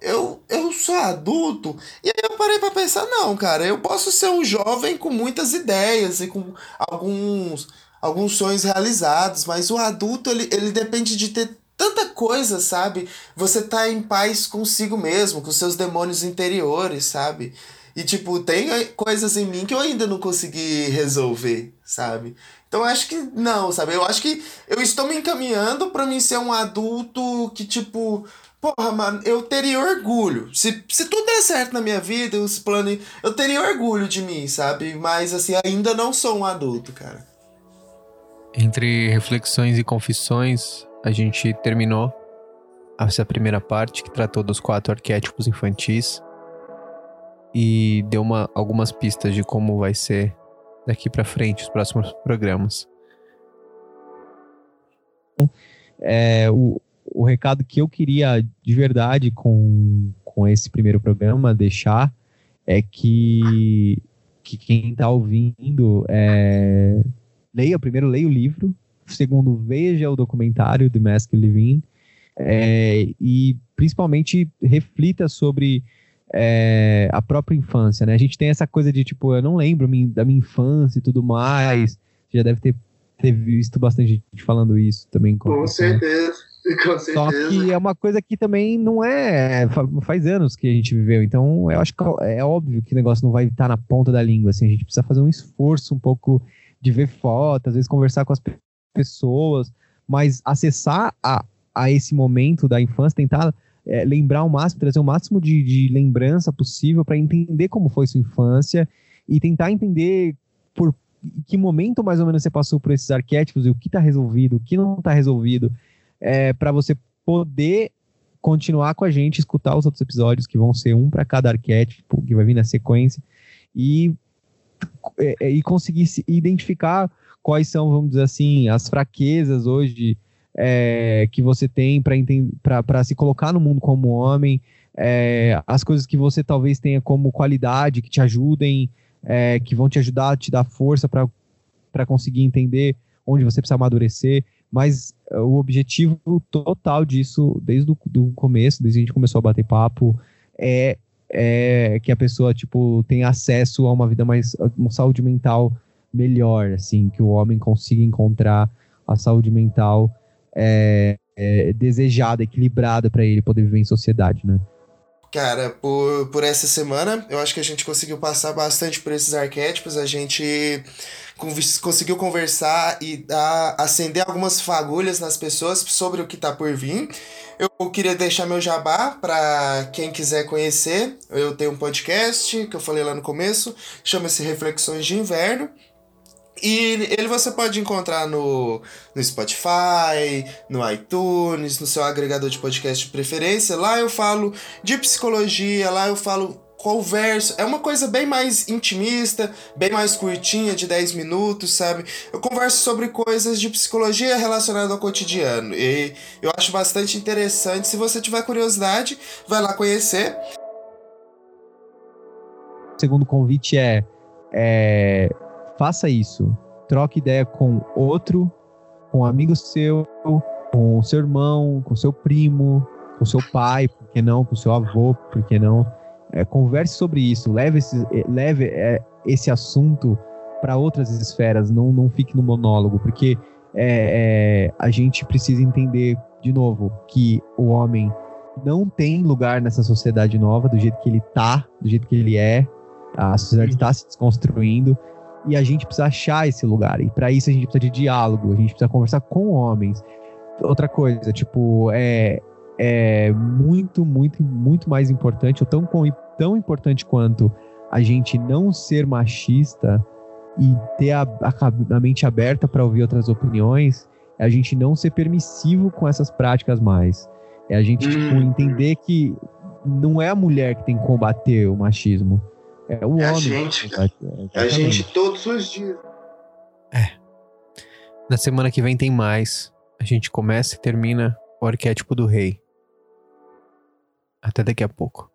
[SPEAKER 2] eu, eu sou adulto. E aí eu parei pra pensar, não, cara, eu posso ser um jovem com muitas ideias e com alguns, alguns sonhos realizados, mas o adulto, ele, ele depende de ter tanta coisa, sabe? Você tá em paz consigo mesmo, com seus demônios interiores, sabe? E, tipo, tem coisas em mim que eu ainda não consegui resolver, sabe? Então acho que não, sabe? Eu acho que eu estou me encaminhando pra mim ser um adulto que, tipo, porra, mano, eu teria orgulho. Se, se tudo der certo na minha vida, os planos. Eu teria orgulho de mim, sabe? Mas, assim, ainda não sou um adulto, cara.
[SPEAKER 4] Entre reflexões e confissões, a gente terminou essa primeira parte que tratou dos quatro arquétipos infantis e deu uma, algumas pistas de como vai ser daqui pra frente os próximos programas.
[SPEAKER 1] É, o, o recado que eu queria de verdade com, com esse primeiro programa deixar é que, que quem está ouvindo é, leia, primeiro leia o livro, segundo veja o documentário The Mask Living é, e principalmente reflita sobre é, a própria infância, né? A gente tem essa coisa de tipo, eu não lembro da minha infância e tudo mais. Você já deve ter, ter visto bastante gente falando isso também.
[SPEAKER 3] Com
[SPEAKER 1] né?
[SPEAKER 3] certeza. Com
[SPEAKER 1] Só que é uma coisa que também não é. fa- Faz anos que a gente viveu, então eu acho que é óbvio que o negócio não vai estar na ponta da língua. Assim, a gente precisa fazer um esforço um pouco de ver fotos, às vezes conversar com as pe- pessoas, mas acessar a, a esse momento da infância, tentar é, lembrar o máximo, trazer o máximo de, de lembrança possível para entender como foi sua infância e tentar entender por que momento mais ou menos você passou por esses arquétipos e o que está resolvido, o que não está resolvido é, para você poder continuar com a gente, escutar os outros episódios, que vão ser um para cada arquétipo, que vai vir na sequência, e, é, é, e conseguir se identificar quais são, vamos dizer assim, as fraquezas hoje é, que você tem para se colocar no mundo como homem, é, as coisas que você talvez tenha como qualidade, que te ajudem, é, que vão te ajudar, te dar força para conseguir entender onde você precisa amadurecer mas uh, o objetivo total disso, desde o começo, desde que a gente começou a bater papo, é, é que a pessoa, tipo, tenha acesso a uma vida mais, uma saúde mental melhor, assim, que o homem consiga encontrar a saúde mental é, é, desejada, equilibrada para ele poder viver em sociedade, né?
[SPEAKER 2] Cara, por, por essa semana, eu acho que a gente conseguiu passar bastante por esses arquétipos, a gente conseguiu conversar e dar, acender algumas fagulhas nas pessoas sobre o que tá por vir. Eu queria deixar meu jabá para quem quiser conhecer. Eu tenho um podcast que eu falei lá no começo, chama-se Reflexões de Inverno. E ele você pode encontrar no, no Spotify, no iTunes, no seu agregador de podcast de preferência. Lá eu falo de psicologia, lá eu falo converso. É uma coisa bem mais intimista, bem mais curtinha, de 10 minutos, sabe? Eu converso sobre coisas de psicologia relacionadas ao cotidiano. E eu acho bastante interessante. Se você tiver curiosidade, vai lá conhecer.
[SPEAKER 1] O segundo convite é, é faça isso. Troque ideia com outro, com um amigo seu, com seu irmão, com seu primo, com seu pai, por que não, com seu avô, por que não? É, converse sobre isso, leve esse, é, leve, é, esse assunto para outras esferas, não, não fique no monólogo, porque é, é, a gente precisa entender, de novo, que o homem não tem lugar nessa sociedade nova, do jeito que ele tá, do jeito que ele é, a sociedade está se desconstruindo, e a gente precisa achar esse lugar, e para isso a gente precisa de diálogo, a gente precisa conversar com homens. Outra coisa, tipo, é, é muito, muito, muito mais importante, ou tão, tão importante quanto a gente não ser machista e ter a, a, a mente aberta para ouvir outras opiniões, é a gente não ser permissivo com essas práticas mais. É a gente tipo, hum. entender que não é a mulher que tem que combater o machismo. É o é homem. A
[SPEAKER 3] gente, é, é a gente todos os dias.
[SPEAKER 4] É. Na semana que vem tem mais. A gente começa e termina o arquétipo do rei. Até daqui a pouco.